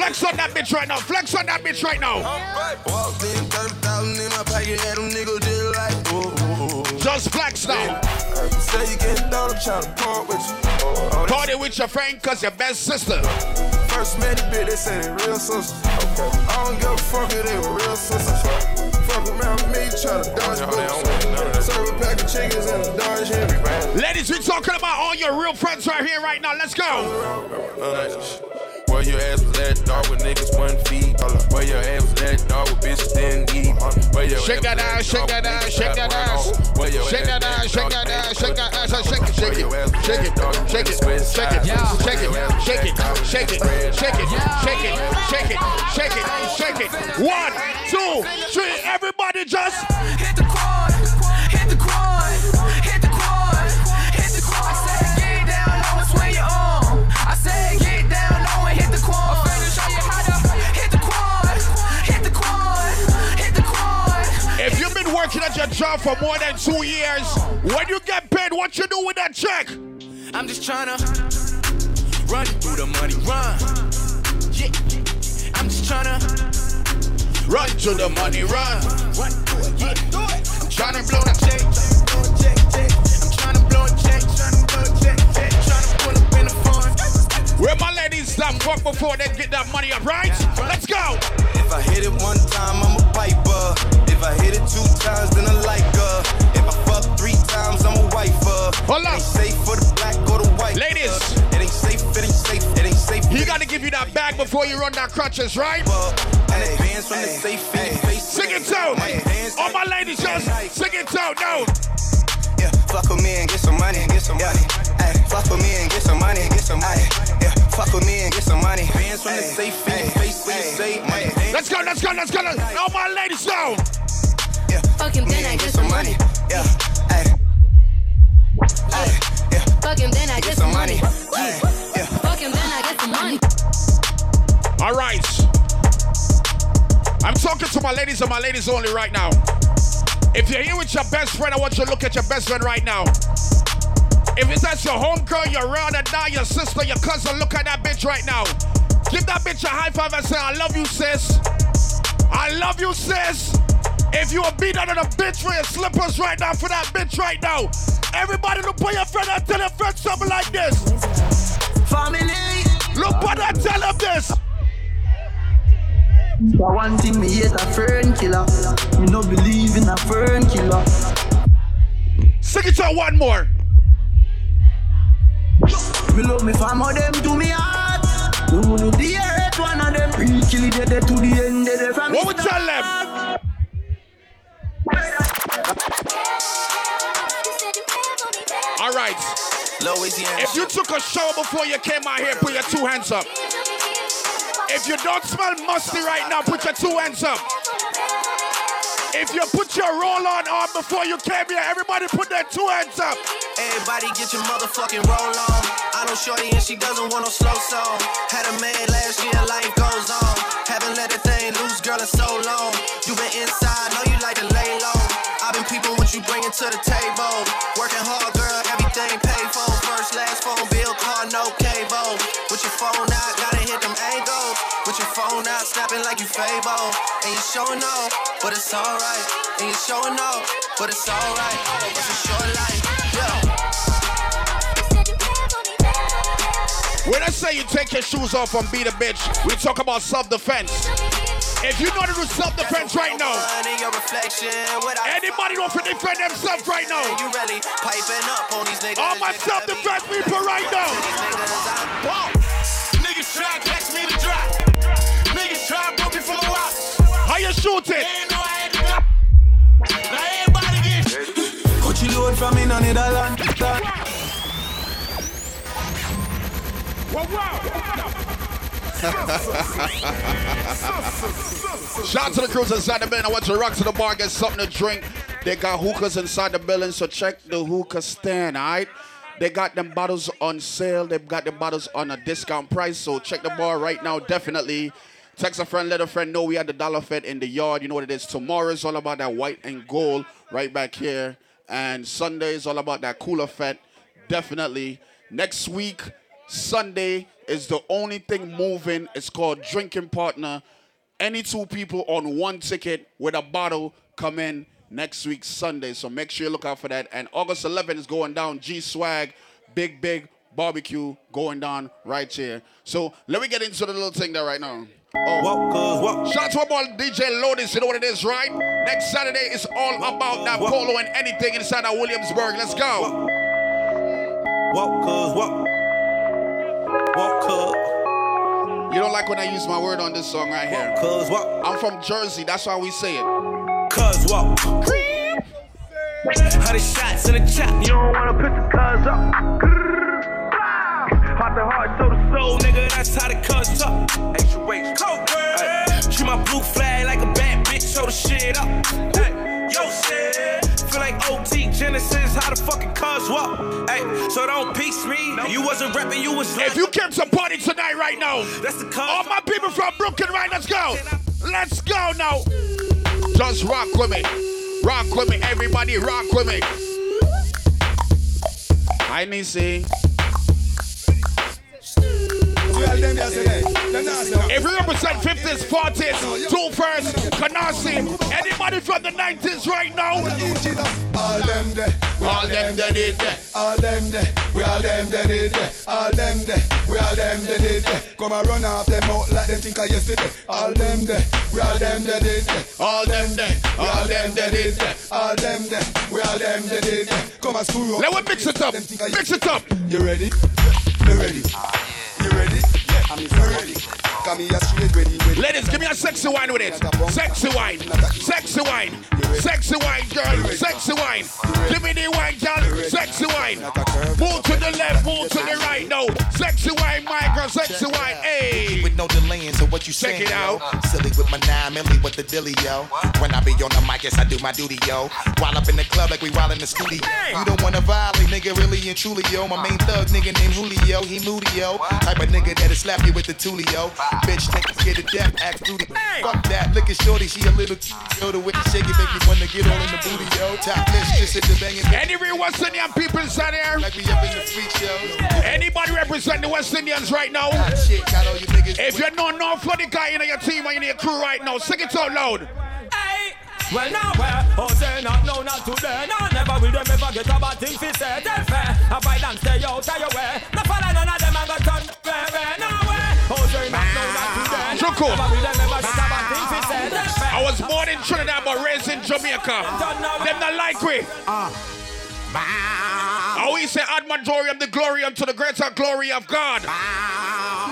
Flex on that bitch right now. Flex on that bitch right now.
Walked in, 30,000 in my pocket, had them niggas just like, ooh.
Just flex now.
Say you getting down, I'm tryna part with you.
Party with your friend cause your best sister.
First met the bitch, they said they real sisters. Okay. I don't give a fuck if they were real sisters. Fuck around with me, try to dodge bullets. Serve a pack of chickens and a Dodge Henry.
Ladies, we talking about all your real friends right here, right now. Let's go.
Where your ass was at, dog, with niggas one feet. Where your ass was at, dog, with bitches didn't eat. Where your
Shake that ass, shake that ass, shake that ass. Shake that ass, shake that ass, shake that ass, shake it, shake it, shake it, shake it, shake it, shake it, shake it, shake it, shake it, shake it, shake it, shake it, shake it, shake it. One, two, three, everybody just for more than two years, when you get paid, what you do with that check?
I'm just tryna run through the money, run. Yeah, I'm just tryna
run to the money, run.
Run through it, yeah. I'm tryna blow the check. I'm tryna blow a check, tryna blow a check, tryna pull up in a
Where my ladies stop fuck before they get that money up, right? Let's go.
If I hit it one time, I'm a piper. If I hit it two times, then I like her. If I fuck three times, I'm a wifer.
Hold
It ain't safe for the black or the white.
Ladies.
It ain't safe, it ain't safe, it ain't safe.
He gotta give you that bag before you run that crutches, right?
And advance from the safe in your face.
Sing it out. All my ladies just sing it out now.
Yeah, fuck with me and get some money, and get some money. Ay, fuck with me and get some money, and get some money. Yeah, fuck with me and get some money. Advance from the safe in your face when you say money.
Let's go, let's go, let's go. let's- All my ladies now.
Yeah,
Fuck him, then I get some money.
Yeah, ay,
Fuck him, then I get some money.
yeah.
Fuck him, then I get some money.
All right. I'm talking to my ladies and my ladies only right now. If you're here with your best friend, I want you to look at your best friend right now. If it's that's your homegirl, your ride or die, your sister, your cousin, look at that bitch right now. Give that bitch a high five and say, I love you, sis. I love you, sis. If you a beat under the bitch for your slippers right now, for that bitch right now, everybody look for your friend and tell your friend something like this.
Family.
Look what I tell them this.
For one thing, me hate a fern killer. Me no believe in a fern killer.
Sing it out one more.
Me love me fam of them to me heart. Me only the hate one of them. Kill it dead to the end dead from
What we tell them? Right.
Louisiana.
If you took a shower before you came out here, put your two hands up. If you don't smell musty right now, put your two hands up. If you put your roll on on before you came here, everybody put their two hands up.
Everybody get your motherfucking roll on. I know Shorty and she doesn't want no slow song. Had a man last year, life goes on. Haven't let that thing loose, girl, in so long. You been inside, know you like to lay low. I've people what you bringing to the table. Working hard, girl, everything paid for. First, last phone bill, car, no cable. With your phone out, gotta hit them angles. With your phone out, snapping like you. And you showing off, but it's alright. And you showing off, but it's alright. It's a short life.
When I say you take your shoes off and beat a bitch, we talk about self-defense. If you know to do self-defense right now, anybody want to defend themselves right now?
You really piping up on these niggas.
All my self-defense people right now.
Niggas try to catch me to drop. Niggas try to me from a rock.
How you shoot it?
Now everybody get
Coachy load from in on Netherlands.
Shout out to the crews inside the building. I want you to rock to the bar, get something to drink. They got hookahs inside the building, so check the hookah stand, all right? They got them bottles on sale. They've got the bottles on a discount price, so check the bar right now, definitely. Text a friend, let a friend know we had the Dolla Fete in the yard. You know what it is. Tomorrow is all about that white and gold right back here. And Sunday is all about that cooler fete. Definitely. Next week, Sunday is the only thing moving. It's called Drinking Partner. Any two people on one ticket with a bottle come in next week, Sunday. So make sure you look out for that. And August 11th is going down. G Swag, big, big barbecue going down right here. So let me get into the little thing there right now. Oh, Shout out to boy DJ Lotus. You know what it is, right? Next Saturday is all about that polo and anything inside of Williamsburg. Let's go.
Walk. Walk, cuz.
You don't like when I use my word on this song right here.
Cuz what?
I'm from Jersey. That's why we say it.
Cuz walk. Hundred shots in the chop. You don't wanna put the cuz up. Heart to heart, soul to soul, nigga. That's how the cuz talk. Extra weight. Cold girl. Treat my blue flag like a bad bitch. Show the shit up. Hey, yo, shit. Feel like OT Genesis. How the fucking cuz walk. Hey, so don't piece me. You wasn't repping, you was.
If you came to party tonight, right now,
that's the cuz.
All my people from Brooklyn, right? Let's go. Let's go now. Just rock with me. Rock with me. Everybody rock with me. I need see. If you represent 50s, 40s, two first, Canarsie, anybody from the 90s right now?
All them there,
all them there, did there.
All them there, we all them there, did there. All them there, we all them there, did there. Come and run off them out like them think I yesterday. All them there, we all them there, did there.
All them there,
we all them there, did there. All them there, we all them there, did there. Come and screw up.
Let me mix it up. Mix it up.
You ready? You ready? You ready? Yeah, I'm ready. Come here straight ready, ready.
Ladies, give me a sexy wine with it. Sexy wine. Sexy wine. Sexy wine, girl. Sexy wine. Give me the wine, girl. Sexy wine. Move to the left, move to the right. No. Sexy wine, my girl. Sexy wine.
What you
Check
saying,
it out.
yo? Silly with my nine milli with the dilly, yo. When I be on the mic, yes, I do my duty, yo. While up in the club like we while in the studio. You don't wanna violate, nigga, really and truly, yo. My main thug nigga named Julio, he moody, yo. Type of nigga that'll slap you with the tulio. Bitch, take get a death, act duty. Fuck that, look at shorty, she a little yo. The way she shake it make me wanna get all in the booty, yo. Top bitch, just hit the banging.
Any real West Indian people inside here?
Like we up in the freak shows.
Anybody represent the West Indians right now?
Shit, got all you niggas.
If you know no funny guy in your team or in your crew right now, sing it out loud.
Well, now where? Oh, say not, no, not today. No, never will them ever get a bad thing fi say. Them fair. I fight and stay out of your way. No follow none of them and go turn fair, fair. Now where? Oh, say not, no, not today.
Ah, Chuku.
Never will them ever get a bad thing fi say.
I was born in Trinidad but raised in Jamaica. Them not like we. Ah. I always say ad majorium the glorium to the greater glory of God.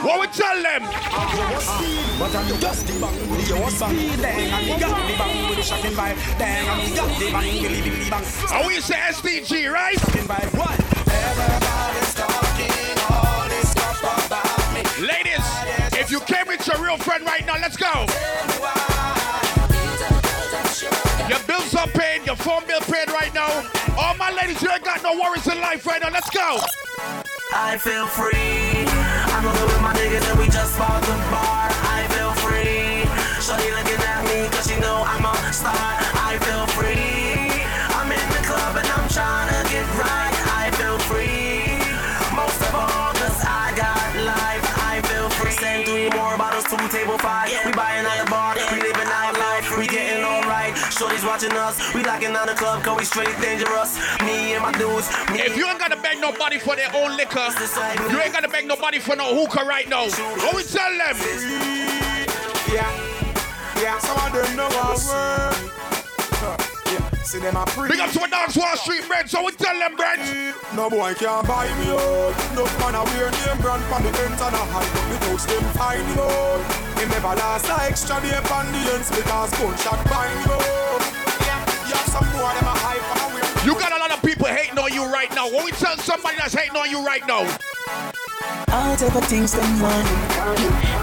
What we tell them?
Oh, but I'm just the bang with your speed, dang, and we got the bang with the shocking vibe, and we got the bang, billy billy bang.
I always say SDG, right?
What? Everybody's talking all this stuff about me.
Ladies, if you came with your real friend right now, let's go. Your bills are paid, your phone bill paid right now. All my ladies, you ain't got no worries in life right now. Let's go.
I feel free. I'm rolling with my niggas and we just bought the bar. I feel free. Shorty looking at me cause she know I'm a star. I feel watching us. We locking down the club cause we straight dangerous. Me and my dudes. Me
If you ain't gotta beg nobody for their own liquor, you ain't gotta beg nobody for no hookah right now. What we tell them?
Yeah, yeah, some of them know our word. Huh, Yeah, see them a pre.
Big up to my dogs, Wall Street bread. So we tell them, bread.
No boy can't buy me out. No man a wear name brand from the ends and a hide up the toast them find me out. Him never last a extra day on the ends because gunshot find me out.
Hating on you right now. What we tell somebody that's hating on you right now?
Whatever things them want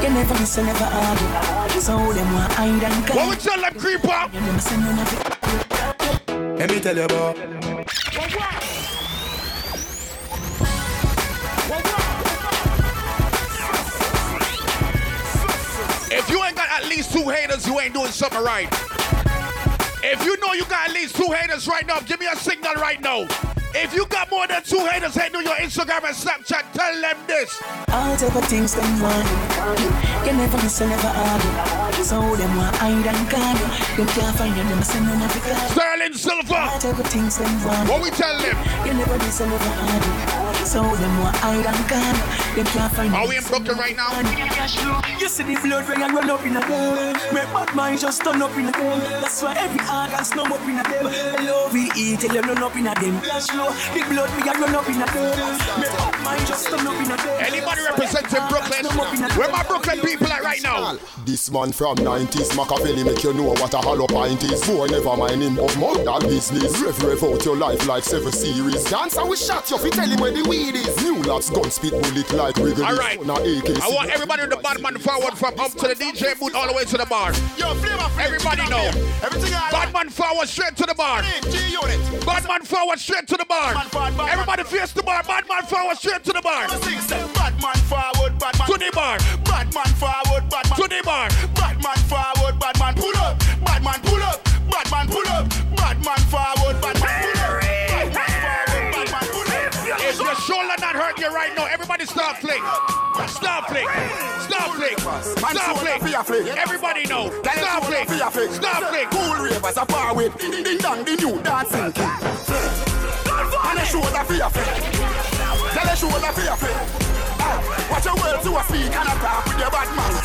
You never listen, never argue So them want hide and
What we tell them, creeper?
You never say none
Let me tell you about.
If you ain't got at least two haters, you ain't doing something right. If you know you got at least two haters right now, give me a signal right now. If you got more than two haters hating on your Instagram and Snapchat, tell them this.
Whatever things them want You never listen, never argue So them want hide and guard. You can't find you, never say none of it
Sterling Silver.
Whatever things them want
What we tell them?
You never listen, never argue So them want hide and guard. You can't find
Are we in Brooklyn right now?
You see the blood when run up in a girl My bad mind just turn up in a girl That's why every organ snub up in a them Love we eat till them run up in a them That's slow The blood me a run up in a girl My bad mind just turn up in a them
Anybody representing Brooklyn? Where my Brooklyn people at right now?
This man from 90s, Machiavelli make you know what a hollow pint is. Boy, never mind him of more than business. Rev, rev out your life like seven series. Dance and we shot you, fi tell him where the weed is. New lads gun spit bullet like Wrigley.
All right.
Now AK.
I want everybody in the bad man forward from up to the DJ booth all the way to the bar.
Yo, flavor
Everybody know.
Everything I
Bad man forward straight to the bar.
G unit.
Bad man forward straight to the bar.
Bad
Everybody face the bar. Bad man forward straight to the bar.
Six step. Bad man forward, bad man.
To the bar.
Bad man forward, bad man.
To the bar.
Bad man forward, bad man pull up. Bad man pull up. Bad man pull up. Bad man forward, bad man pull up. Bad forward, bad pull up.
If your shoulder not hurting you right now, everybody start fling. Start fling. Start fling. Snowflake. Snowflake. Everybody know. Snowflake. Snowflake.
Cool ravers are far with Ding dong, the new dancing king and they show the fear fit. Then they show the fear fit. Ah, watch your words to a speak and a talk with your bad mouth.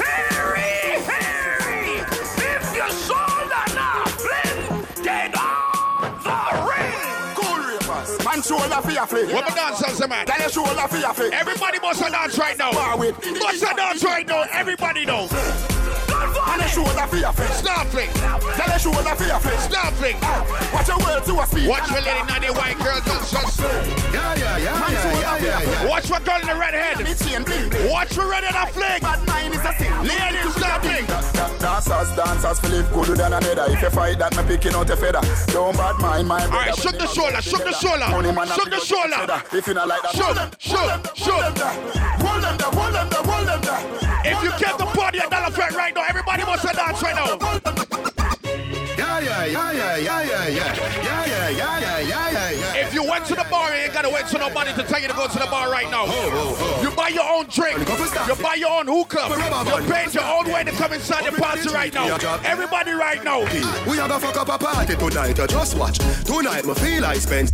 Harry, Harry, if you sold an offering, dead on the ring.
Man show the fear fit.
What dancers, man?
Then they show the fear fit.
Everybody must dance right now. Must dance right now. Everybody know.
And the shoulder for your friend
Snowflake.
Tell the shoulder for your friend
Snowflake.
Watch your words to a speak
Watch for lady now the white girl just just.
Yeah, yeah, yeah, yeah, yeah, yeah, yeah.
Watch for girl in the red head. Watch for red in the flick.
Bad mind is a sin
Ladies, Snowflake.
Dancers, dancers, Philip good than another. If you fight that, me picking out a feather. Don't bad mind my
All right, shook the shoulder, shook the shoulder, shook the shoulder.
If you not like that,
Shook, shook, shook.
Hold them there, hold them there, hold them there.
If you kept the party at Dolla Fete right now, everybody must have dance right now.
Yeah, yeah, yeah, yeah, yeah, yeah, yeah, yeah, yeah, yeah, yeah, yeah, yeah, yeah.
If you went to the bar, you ain't gotta wait for nobody to tell you to go to the bar right now. You buy your own drink. You buy your own hookah. You pay your own way to come inside the party right now. Everybody right now.
We are gonna fuck up a party tonight, just watch. Tonight, me feel I spend.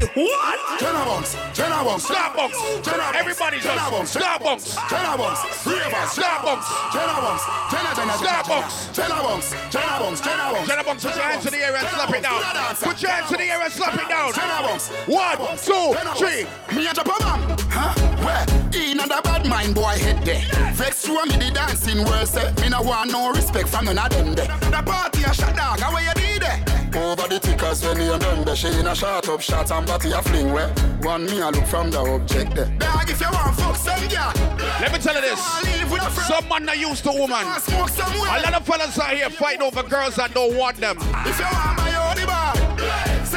What?
Jenna Bunks, Jenna Bunks,
Starbucks.
Jenna Bunks,
Everybody just
Bunks,
Starbucks.
Bunks, Ravers,
Starbucks.
Jenna Bunks, Jenna, Jenna,
Starbucks.
Jenna Bunks, Jenna Bunks, Jenna Bunks.
Jenna Bunks, put your hands in the air and slap it down. Put your hands in the air and slap it down.
Jenna Bunks.
One, two, three.
Me a drop a bomb, huh? Where? In and the bad mind boy head there. Vex through me the dancing worse. Me no want no respect from none of them there. The party a shot dog, how you did there? Over the tickers when you done there. She in a shot up shot and body a fling where. One me a look from the object there. Dog if you want fuck some girl.
Let me tell you this.
Leave with.
Some man not used to woman. A lot of fellas out here fighting over girls that don't want them.
If you want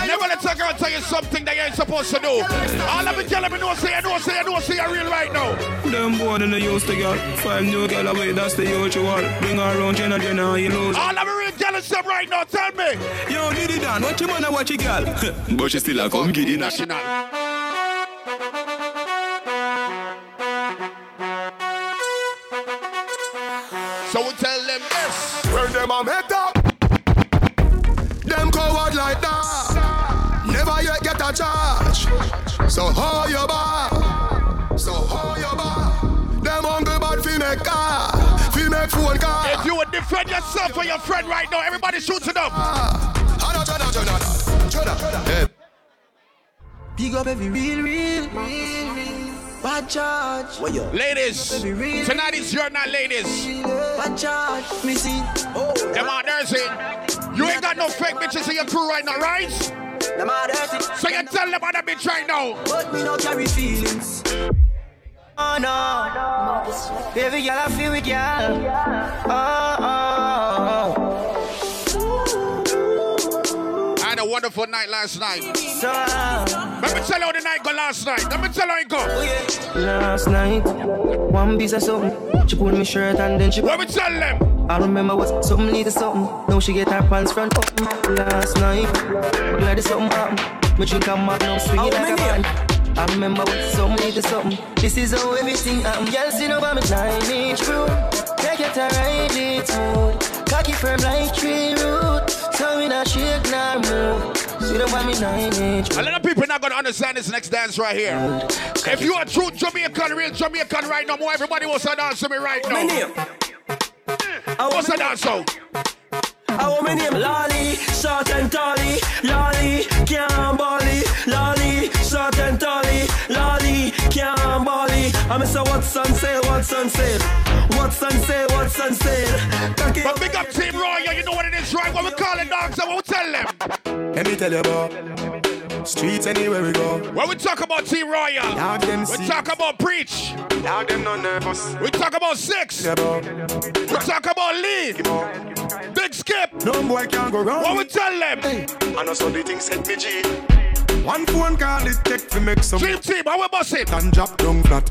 Never let a girl tell you something that you ain't supposed to do. All of me tell me no say I know say I know say I real right now.
Them boy than they used to get. Five new girl away, that's the usual. Bring her around, Jenna, Jenna, you lose.
All of me real jealous them right now. Tell me.
Yo, Diddy Dan, what you man a watch a girl? (laughs) but she still a come get in.
National. So we tell them this.
When them a met up, them coward like that. Charge. So how you bar? So how you bar? Them hungry bad fi make car, fi make phone call.
If you would defend yourself or your friend right now, everybody shoot it up.
Hana, Jana, Jana, Jana, Jana.
Big up every real, real, real, real. Bad charge.
Ladies, tonight is your night, ladies.
Bad charge. Me see. Oh.
Them out there saying, you ain't got no fake bitches in your crew right now, right?
Them are dirty.
So you tell them about that bitch right now.
But me no carry feelings. Oh no. Baby girl, I feel with y'all. Oh, oh, oh.
I had a wonderful night last night.
So, uh,
Let me tell you how the night go last night. Let me tell you how it go.
last night, one piece of something. She pulled me shirt and then she.
Let me tell them.
I remember what something lead to something. Now she get her pants front up. Last night, glad it's something happened. Me drink a magnum, swing it like a man. I remember what something lead to something. This is how everything happened. Girl, see no me nine inch crew. Take it to ride it smooth. Cocky firm like tree root. So we not shake nor move. See no me nine inch.
A lot of people not gonna understand this next dance right here. If you are true Jamaican, real Jamaican right now, more everybody wants to dance to me right
My
now. What's the dance song?
I want my name Lolly, short and tally, Lolly, can't bally, Lolly, short and tally, Lolly, can't bally. I'm Mr. Watson say, Watson say, Watson say, Watson say.
But big up Team Royal, you know what it is, right? What we call it, dogs, what we tell them.
Let me tell you about streets anywhere we go.
When we talk about Team Royal,
Now them
we
see.
talk about Preach,
Now them not nervous.
we talk about Six,
Yeah,
we talk about Lee, Big Skip.
No boy can go wrong.
What we tell them?
I know so the things set me G. One phone call it take to make some
Dream Team, how we bust it?
and drop down flat.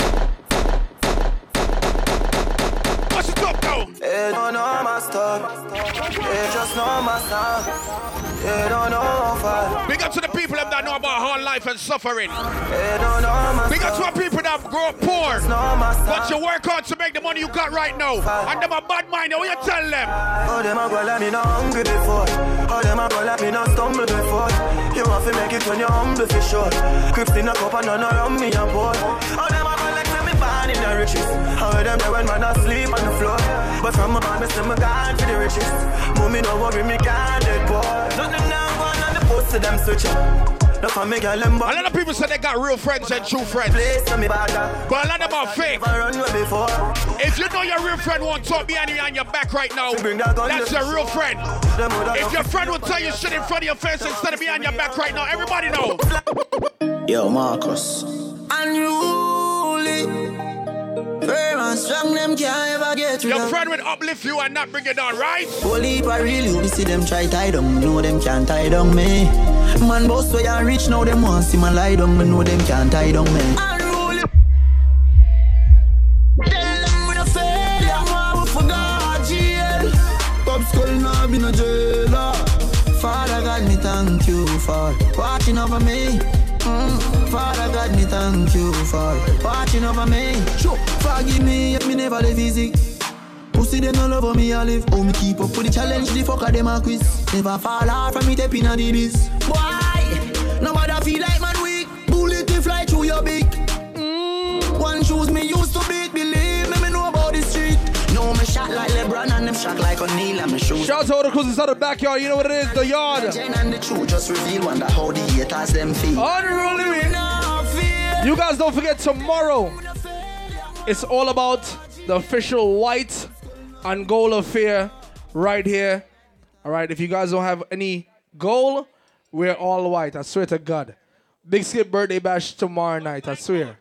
Bust it up now.
They don't know my stuff, they just know my sound. They don't know how far.
Big up to the people that know about hard life and suffering. To our people that grow up poor. But you work hard to make the money you got right now. And them a bad mind, what you tell them?
How them a go let me know hungry before? How them a go let me know stumble before? You want to make it when you're humble for sure. Crips in a cup and none around me and pour. How them a go let me born in the riches? How them there when man asleep on the floor? But from my band, me still me gone for the riches. Mommy no worry, me can't dead. Nothing now going on post to them switching. No for me girl them
A lot of people say they got real friends and true friends.
Place me.
But a lot of them are fake.
Run way before.
If you know your real friend won't talk behind you on your back right now, that's your real friend. If your friend will tell you shit in front of your face instead of behind your back right now, everybody know.
Yo, Marcus. Unruly. Firm and strong, them can't ever get rid
Your
of.
friend will uplift you and not bring you down, right?
Holy for real, you be see them try tie down, know them can't tie down me. Man, boss way I reach now, them want see man lie down, me know them can't tie down me. Unruly. Tell them we no failure, man, we forgot jail. Pop skull now be no jailer. Father God, me thank you for watching over me. Father God, me thank you for watching over me. Sure. Forgive me if me never live easy. Pussy them no love how me a live. Oh me keep up with the challenge, the fucker them a quiz. Never fall off from me step inna the biz. Why? Nobody feel like man weak. Bullet they fly through your beak. Mm. One shoes me used to beat.
Shout out to all the crews inside the backyard. You know what it is? The yard.
Jen and the truth just reveal wonder how the haters them feel.
Unruly. You guys don't forget tomorrow. It's all about the official white and gold affair right here. All right. If you guys don't have any goal, we're all white. I swear to God. Big Skip birthday bash tomorrow night. I swear.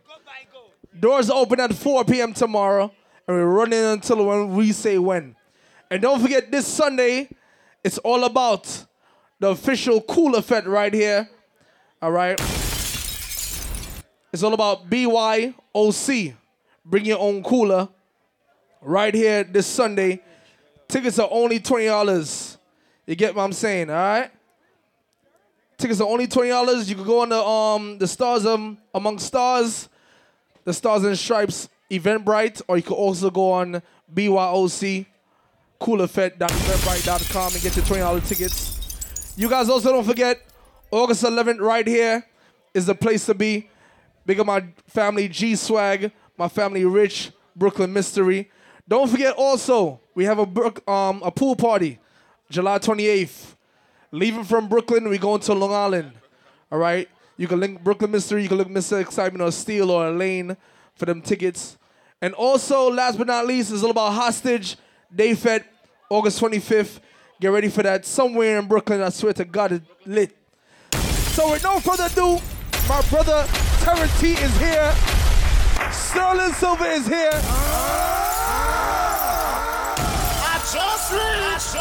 Doors open at 4 p.m. tomorrow, and we're running until when we say when. And don't forget this Sunday, it's all about the official Cooler Fete right here. All right. It's all about BYOC. Bring your own cooler. Right here this Sunday. Tickets are only $20. You get what I'm saying, all right? Tickets are only $20. You can go on the um the Stars um, Among Stars, the Stars and Stripes Eventbrite, or you can also go on BYOC, coolerfed.eventbrite.com and get your $20 tickets. You guys also don't forget, August 11th right here is the place to be. Big up my family G Swag, my family Rich, Brooklyn Mystery. Don't forget also, we have a um a pool party, July 28th. Leaving from Brooklyn, we going to Long Island. All right. You can link Brooklyn Mystery, you can look Mr. Xsytment or Steel or Lane for them tickets. And also, last but not least, it's all about Hostage Day Fete, August 25th. Get ready for that somewhere in Brooklyn. I swear to God, it lit. So with no further ado, my brother Terrence T is here. Sterling Silver is here.
I just reached